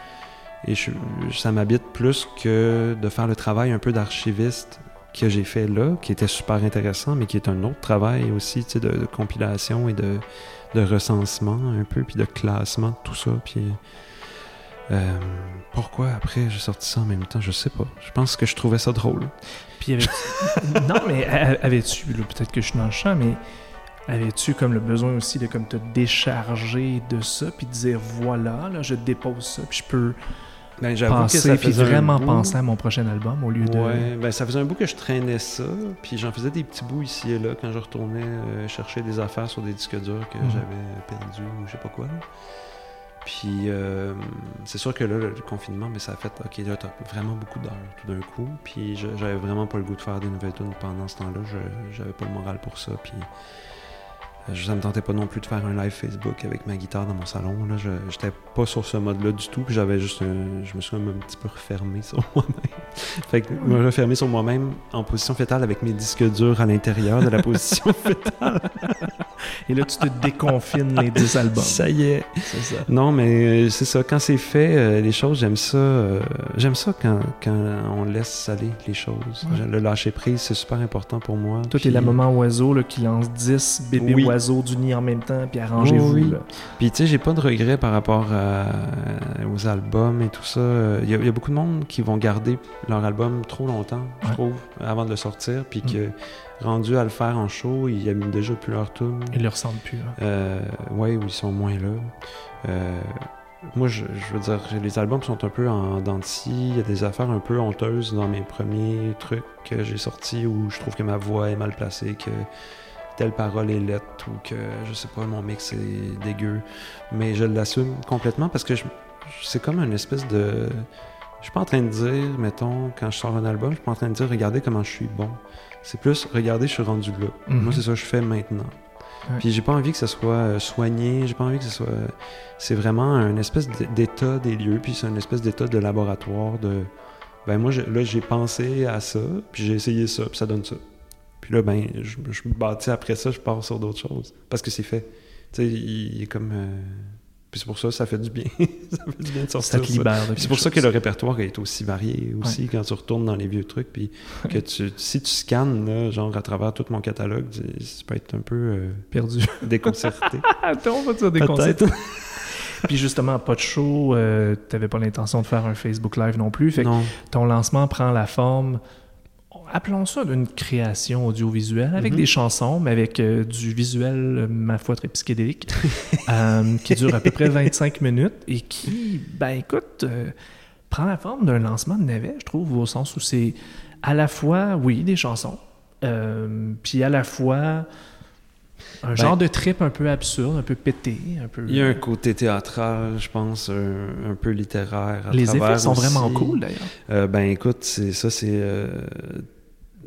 Et je- ça m'habite plus que de faire le travail un peu d'archiviste que j'ai fait là, qui était super intéressant, mais qui est un autre travail aussi, tu sais, de, de compilation et de, de recensement un peu, puis de classement de tout ça. Puis Euh, pourquoi après j'ai sorti ça en même temps, je sais pas. Je pense que je trouvais ça drôle. Puis non, mais avais-tu, peut-être que je suis dans le champ, mais avais-tu comme le besoin aussi de comme te décharger de ça, puis de dire voilà, là, je dépose ça, puis je peux Ben, que ça puis vraiment penser à mon prochain album au lieu de. Ouais, ben ça faisait un bout que je traînais ça, puis j'en faisais des petits bouts ici et là quand je retournais euh, chercher des affaires sur des disques durs que Mhm. j'avais perdus ou je sais pas quoi. Puis euh, c'est sûr que là, le confinement, mais ça a fait, ok, là, t'as vraiment beaucoup d'heures tout d'un coup, puis j'avais vraiment pas le goût de faire des nouvelles tunes pendant ce temps-là, j'avais pas le moral pour ça, puis ça me tentait pas non plus de faire un live Facebook avec ma guitare dans mon salon, là, je- j'étais pas sur ce mode-là du tout, j'avais juste un- je me suis comme un petit peu refermé sur moi-même. Fait que me refermer sur moi-même en position fétale avec mes disques durs à l'intérieur de la position fétale. Et là, tu te déconfines les 10 albums. Ça y est. C'est ça. Non, mais euh, c'est ça. Quand c'est fait, euh, les choses, j'aime ça. euh, j'aime ça quand, quand on laisse aller les choses. Ouais. Le lâcher prise, c'est super important pour moi. Toi, t'es Puis- la maman oiseau là, qui lance 10 bébés Oui. oiseaux du nid en même temps, puis arrangez-vous. Oui. Puis tu sais, j'ai pas de regrets par rapport à- aux albums et tout ça. Il y, a, il y a beaucoup de monde qui vont garder leur album trop longtemps, je Ouais. trouve, avant de le sortir, puis Mm. que rendu à le faire en show, ils aiment déjà plus leur tune. Ils le ressentent plus. hein. Euh, ouais, où ils sont moins là. Euh, moi, je, je veux dire, les albums sont un peu en dents de scie. Il y a des affaires un peu honteuses dans mes premiers trucs que j'ai sortis où je trouve que ma voix est mal placée, que telle parole est lettre ou que, je sais pas, mon mix est dégueu. Mais je l'assume complètement parce que c'est comme une espèce de... Je suis pas en train de dire, mettons, quand je sors un album, je suis pas en train de dire, regardez comment je suis bon. C'est plus, regardez, je suis rendu là. Mhm. Moi, c'est ça que je fais maintenant. Ouais. Puis j'ai pas envie que ce soit euh, soigné, j'ai pas envie que ce soit. C'est vraiment un espèce d'état des lieux, puis c'est un espèce d'état de laboratoire de. Ben moi, je- là, j'ai pensé à ça, puis j'ai essayé ça, puis ça donne ça. Puis là, ben, je, je me bâtis après ça, je pars sur d'autres choses. Parce que c'est fait. Tu sais, il, il est comme. euh, Puis c'est pour ça, ça fait du bien. ça fait du bien de sortir Ça te libère c'est pour ça que le répertoire est aussi varié aussi quand tu retournes dans les vieux trucs. Puis que tu, si tu scannes, là, genre à travers tout mon catalogue, tu, tu peux être un peu euh, Perdu. déconcerté. Attends, on va te déconcerter. Peut-être. Puis justement, pas de show, euh, t'avais pas l'intention de faire un Facebook Live non plus. Fait que ton lancement prend la forme, appelons ça d'une création audiovisuelle, avec Mhm. des chansons, mais avec euh, du visuel, ma foi, très psychédélique, euh, qui dure à peu près 25 minutes et qui, ben écoute, euh, prend la forme d'un lancement de navet, je trouve, au sens où c'est à la fois, oui, des chansons, puis à la fois un genre de trip un peu absurde, un peu pété, un peu... Il y a un côté théâtral, je pense, un, un peu littéraire. à Les effets sont aussi. vraiment cool, d'ailleurs. Euh, ben écoute, c'est ça, c'est. euh,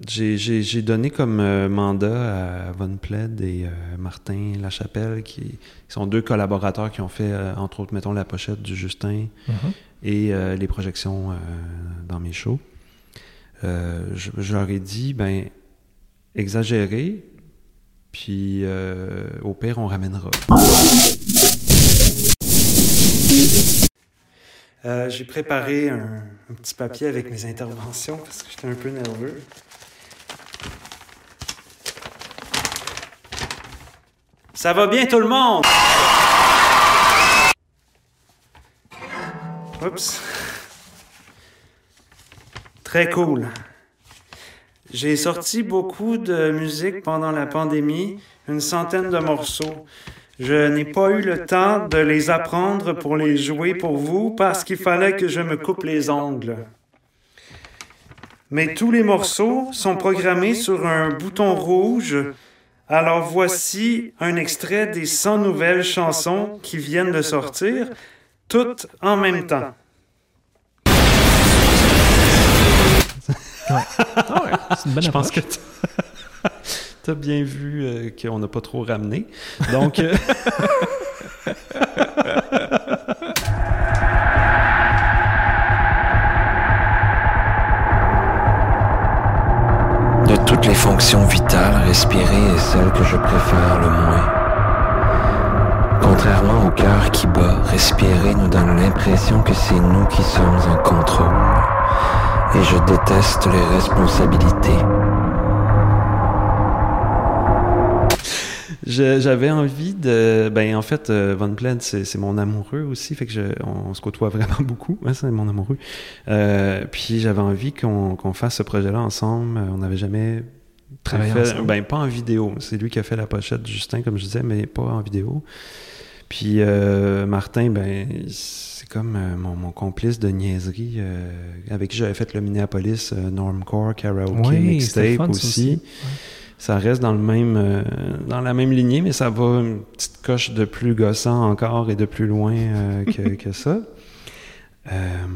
j'ai- donné comme euh, mandat à Von Pled et euh, Martin Lachapelle, qui, qui sont deux collaborateurs qui ont fait, euh, entre autres, mettons, la pochette du Justin Mhm. et euh, les projections euh, dans mes shows. Euh, je, je leur ai dit, ben, exagérez, puis euh, au pire, on ramènera. Euh, J'ai préparé un, un petit papier avec mes interventions parce que j'étais un peu nerveux. Ça va bien tout le monde? Oups. Très cool. J'ai sorti beaucoup de musique pendant la pandémie, une centaine de morceaux. Je n'ai pas eu le temps de les apprendre pour les jouer pour vous parce qu'il fallait que je me coupe les ongles. Mais tous les morceaux sont programmés sur un bouton rouge. Alors voici un extrait des 100 nouvelles chansons qui viennent de sortir, toutes en même temps. C'est une bonne Je pense que tu as bien vu euh, qu'on n'a pas trop ramené. Donc, euh, les fonctions vitales, respirer est celle que je préfère le moins. Contrairement au cœur qui bat, respirer nous donne l'impression que c'est nous qui sommes en contrôle. Et je déteste les responsabilités. J'avais envie de. Ben, en fait, euh, Von Pled, c'est mon amoureux aussi. Fait que je, on, se côtoie vraiment beaucoup. Ouais, c'est mon amoureux. Euh, puis j'avais envie qu'on fasse ce projet-là ensemble. Euh, On n'avait jamais Travailler fait- ensemble. Ben, pas en vidéo. C'est lui qui a fait la pochette, Justin, comme je disais, mais pas en vidéo. Puis euh, Martin, ben, c'est comme euh, mon, mon complice de niaiserie euh, avec qui j'avais fait le Minneapolis Normcore Karaoke Oui, Mixtape aussi. Ça reste dans le même euh, dans la même lignée, mais ça va une petite coche de plus gossant encore et de plus loin euh, que, que ça. Euh,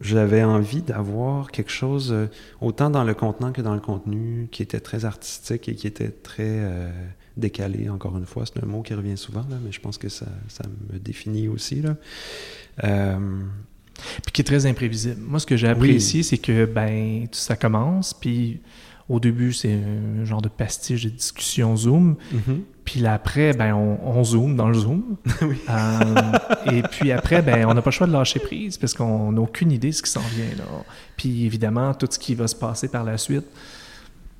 J'avais envie d'avoir quelque chose, autant dans le contenant que dans le contenu, qui était très artistique et qui était très décalé, encore une fois. C'est un mot qui revient souvent, là, mais je pense que ça, ça me définit aussi. Là. Euh, Puis qui est très imprévisible. Moi, ce que j'ai apprécié, c'est que ben ça commence, puis au début, c'est un genre de pastiche de discussion Zoom. Puis là, après, ben, on, on zoome dans le Zoom. Euh, et puis après, ben, on n'a pas le choix de lâcher prise parce qu'on n'a aucune idée de ce qui s'en vient. Là. Puis évidemment, tout ce qui va se passer par la suite,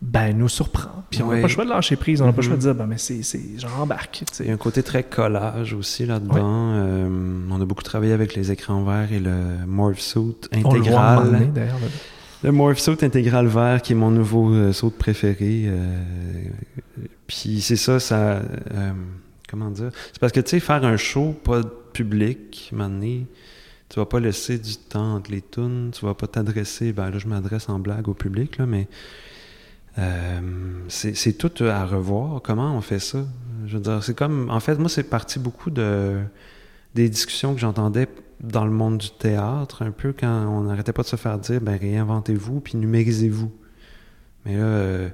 ben, nous surprend. Puis on n'a Oui. pas le choix de lâcher prise. On n'a pas le choix de Mhm. dire, ben, mais c'est, sais. Il y a un côté très collage aussi là-dedans. Euh, on a beaucoup travaillé avec les écrans verts et le Morph Suit On le voit intégral. d'ailleurs. Le Morph Suit intégral vert qui est mon nouveau euh, saut préféré. euh, Puis c'est ça, ça. euh, comment dire? C'est parce que tu sais, faire un show, pas de public, donné, tu vas pas laisser du temps entre les tunes, tu vas pas t'adresser. Ben là, je m'adresse en blague au public, là, mais. euh, c'est tout à revoir. Comment on fait ça? Je veux dire, c'est comme. En fait, moi, c'est parti beaucoup de des discussions que j'entendais dans le monde du théâtre, un peu quand on n'arrêtait pas de se faire dire ben réinventez-vous puis numérisez-vous. Mais là, euh,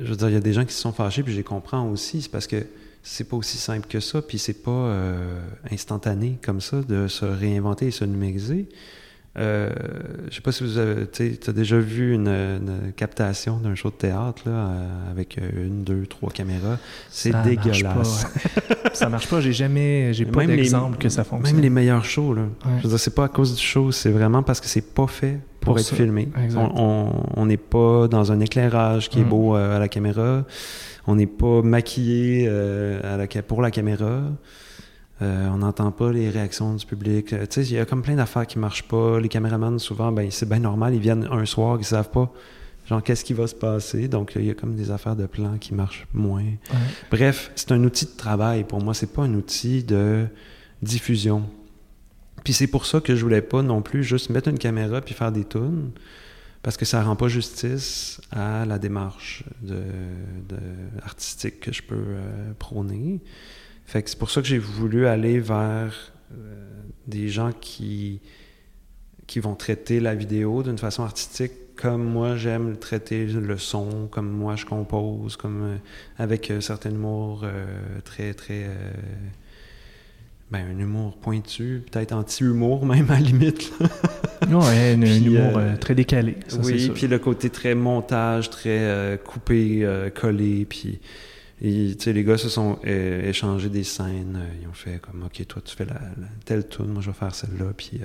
je veux dire, il y a des gens qui se sont fâchés, puis je les comprends aussi. C'est parce que c'est pas aussi simple que ça, puis c'est pas euh, instantané comme ça de se réinventer et se numériser. Euh, je sais pas si vous avez, tu as déjà vu une, une captation d'un show de théâtre là, euh, avec euh, une, deux, trois caméras. C'est Ça marche dégueulasse. pas, ouais. ça marche pas. J'ai jamais, j'ai pas Même les- d'exemple que ça fonctionne. Même les meilleurs shows, là. Ouais. Je veux dire, c'est pas à cause du show, c'est vraiment parce que c'est pas fait pour, Pour être ça. filmé. Exact. On- n'est pas dans un éclairage qui est Mm. beau euh, à la caméra. On n'est pas maquillé à la, ca- pour la caméra. Euh, on n'entend pas les réactions du public. Euh, tu sais, il y a comme plein d'affaires qui marchent pas. Les caméramans, souvent, ben, c'est bien normal. Ils viennent un soir, ils savent pas, genre, qu'est-ce qui va se passer. Donc, il y a comme des affaires de plan qui marchent moins. Ouais. Bref, c'est un outil de travail pour moi, c'est pas un outil de diffusion. Puis c'est pour ça que je voulais pas non plus juste mettre une caméra puis faire des tunes, parce que ça rend pas justice à la démarche de, de- artistique que je peux euh, prôner. Fait que c'est pour ça que j'ai voulu aller vers euh, des gens qui qui vont traiter la vidéo d'une façon artistique comme moi j'aime traiter le son, comme moi je compose, comme euh, avec un certain humour euh, très très euh, ben un humour pointu, peut-être anti-humour même à la limite. là. Ouais, un, Puis, humour euh, euh, très décalé. ça, oui, puis le côté très montage, très euh, coupé, euh, collé, puis et, les gars se sont euh, échangés des scènes, euh, ils ont fait comme ok toi tu fais la, la- telle tune, moi je vais faire celle-là, puis euh,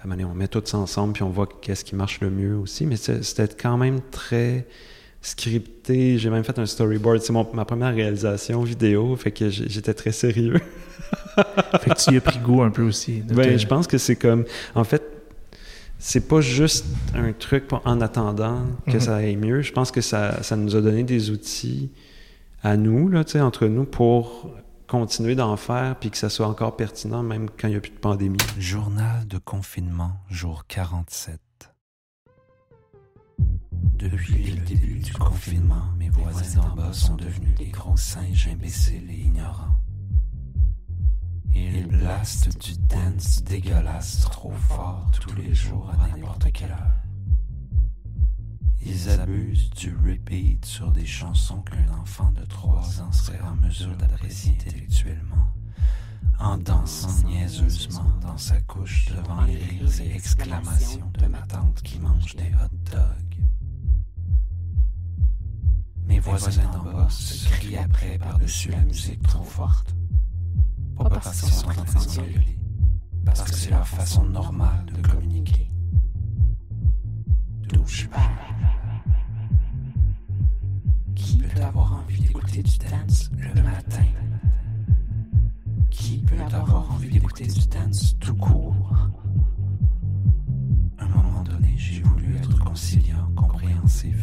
à un moment donné, on met tout ça ensemble, puis on voit qu'est-ce qui marche le mieux aussi, mais c'était quand même très scripté. J'ai même fait un storyboard, c'est ma première réalisation vidéo, fait que j'étais très sérieux. Fait que tu y as pris goût un peu aussi. Ben, te- je pense que c'est comme. En fait, c'est pas juste un truc pour- en attendant que Mhm. ça aille mieux. Je pense que ça, ça nous a donné des outils à nous, là, entre nous, pour continuer d'en faire puis que ça soit encore pertinent, même quand il n'y a plus de pandémie. Journal de confinement, jour 47. Depuis le début du confinement, mes voisins d'en bas sont devenus des gros singes imbéciles et ignorants. Ils blastent du dance dégueulasse trop fort tous les jours à n'importe quelle heure. Ils abusent du repeat sur des chansons qu'un enfant de 3 ans serait en mesure d'apprécier intellectuellement en dansant niaiseusement dans sa couche devant les rires et exclamations de ma tante qui mange des hot dogs. Mes voisins d'en bas se crient après par-dessus la musique trop forte. Pas parce qu'ils sont en train de parce que c'est leur façon normale de communiquer. Douchebag. Peut avoir envie d'écouter du dance le matin? Qui peut avoir envie d'écouter du dance tout court? À un moment donné, j'ai voulu être conciliant, compréhensif.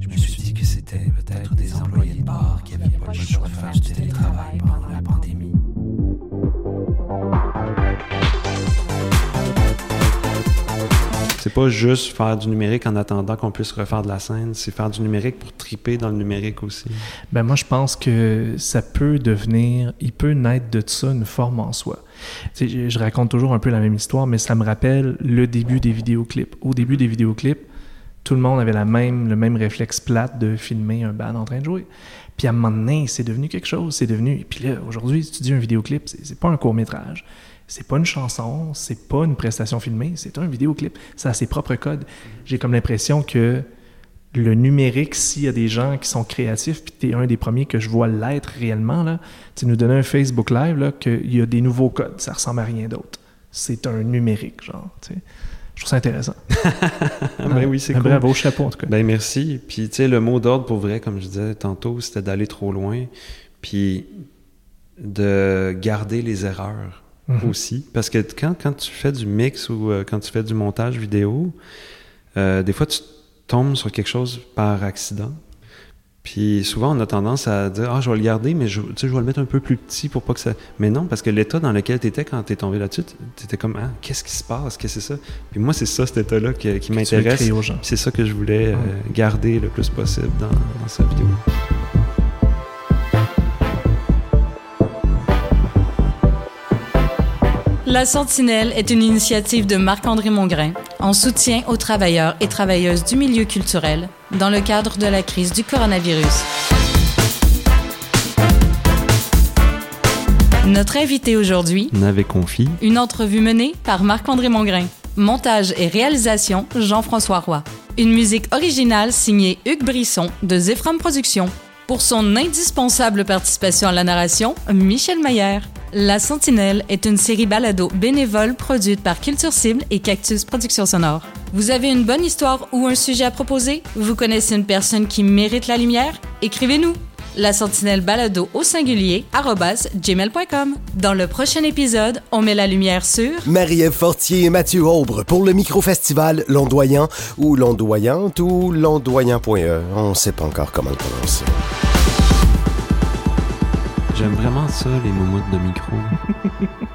Je me suis dit que c'était peut-être des employés de bar qui avaient pas le choix de faire du télétravail pendant la pandémie. Pas juste faire du numérique en attendant qu'on puisse refaire de la scène, c'est faire du numérique pour triper dans le numérique aussi. Ben moi, je pense que ça peut devenir, il peut naître de ça une forme en soi. Je, raconte toujours un peu la même histoire, mais ça me rappelle le début des vidéoclips. Au début des vidéoclips, tout le monde avait la même, le même réflexe plate de filmer un band en train de jouer. Puis à un moment donné, c'est devenu quelque chose, c'est devenu... Puis là, aujourd'hui, si tu dis un vidéoclip, c'est pas un court-métrage, c'est pas une chanson, c'est pas une prestation filmée, c'est un vidéoclip. Ça a ses propres codes. J'ai comme l'impression que le numérique, s'il y a des gens qui sont créatifs, puis tu es un des premiers que je vois l'être réellement, là, tu nous donnais un Facebook Live, là, qu'il y a des nouveaux codes, ça ressemble à rien d'autre. C'est un numérique, genre, tu sais. Je trouve ça intéressant. ben oui, c'est cool. Bravo, chapeau, en tout cas. Ben merci. Puis tu sais, le mot d'ordre pour vrai, comme je disais tantôt, c'était d'aller trop loin, puis de garder les erreurs Mhm. aussi. Parce que quand, quand tu fais du mix ou euh, quand tu fais du montage vidéo, euh, des fois tu tombes sur quelque chose par accident. Puis souvent, on a tendance à dire Ah, je vais le garder, mais je, tu sais, je vais le mettre un peu plus petit pour pas que ça. Mais non, parce que l'état dans lequel tu étais quand tu es tombé là-dessus, tu étais comme Ah, qu'est-ce qui se passe? Qu'est-ce que c'est ça? Puis moi, c'est ça, cet état-là qui, m'intéresse. C'est ça que je voulais euh, garder le plus possible dans, dans sa vidéo. La Sentinelle est une initiative de Marc-André Mongrain en soutien aux travailleurs et travailleuses du milieu culturel dans le cadre de la crise du coronavirus. Notre invité aujourd'hui, N'avait confi. une entrevue menée par Marc-André Mongrain. Montage et réalisation, Jean-François Roy. Une musique originale signée Hugues Brisson de Zephram Productions. Pour son indispensable participation à la narration, Michel Mayer. La Sentinelle est une série balado bénévole produite par Culture Cible et Cactus Productions Sonores. Vous avez une bonne histoire ou un sujet à proposer? Vous connaissez une personne qui mérite la lumière? Écrivez-nous! La Sentinelle balado au singulier gmail.com. Dans le prochain épisode, on met la lumière sur Marie-Ève Fortier et Mathieu Aubre pour le micro-festival Londoyant ou Londoyante ou Londoyant.e. On sait pas encore comment le prononcer. J'aime vraiment ça, les moumoutes de micro.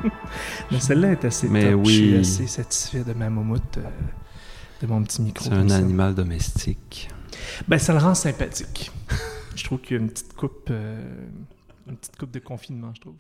Mais celle-là est assez Mais top. Je suis oui. assez satisfait de ma moumoute, euh, de mon petit micro. C'est un ça. animal domestique. Ben, ça le rend sympathique. je trouve qu'il y a une petite coupe, euh, une petite coupe de confinement, je trouve.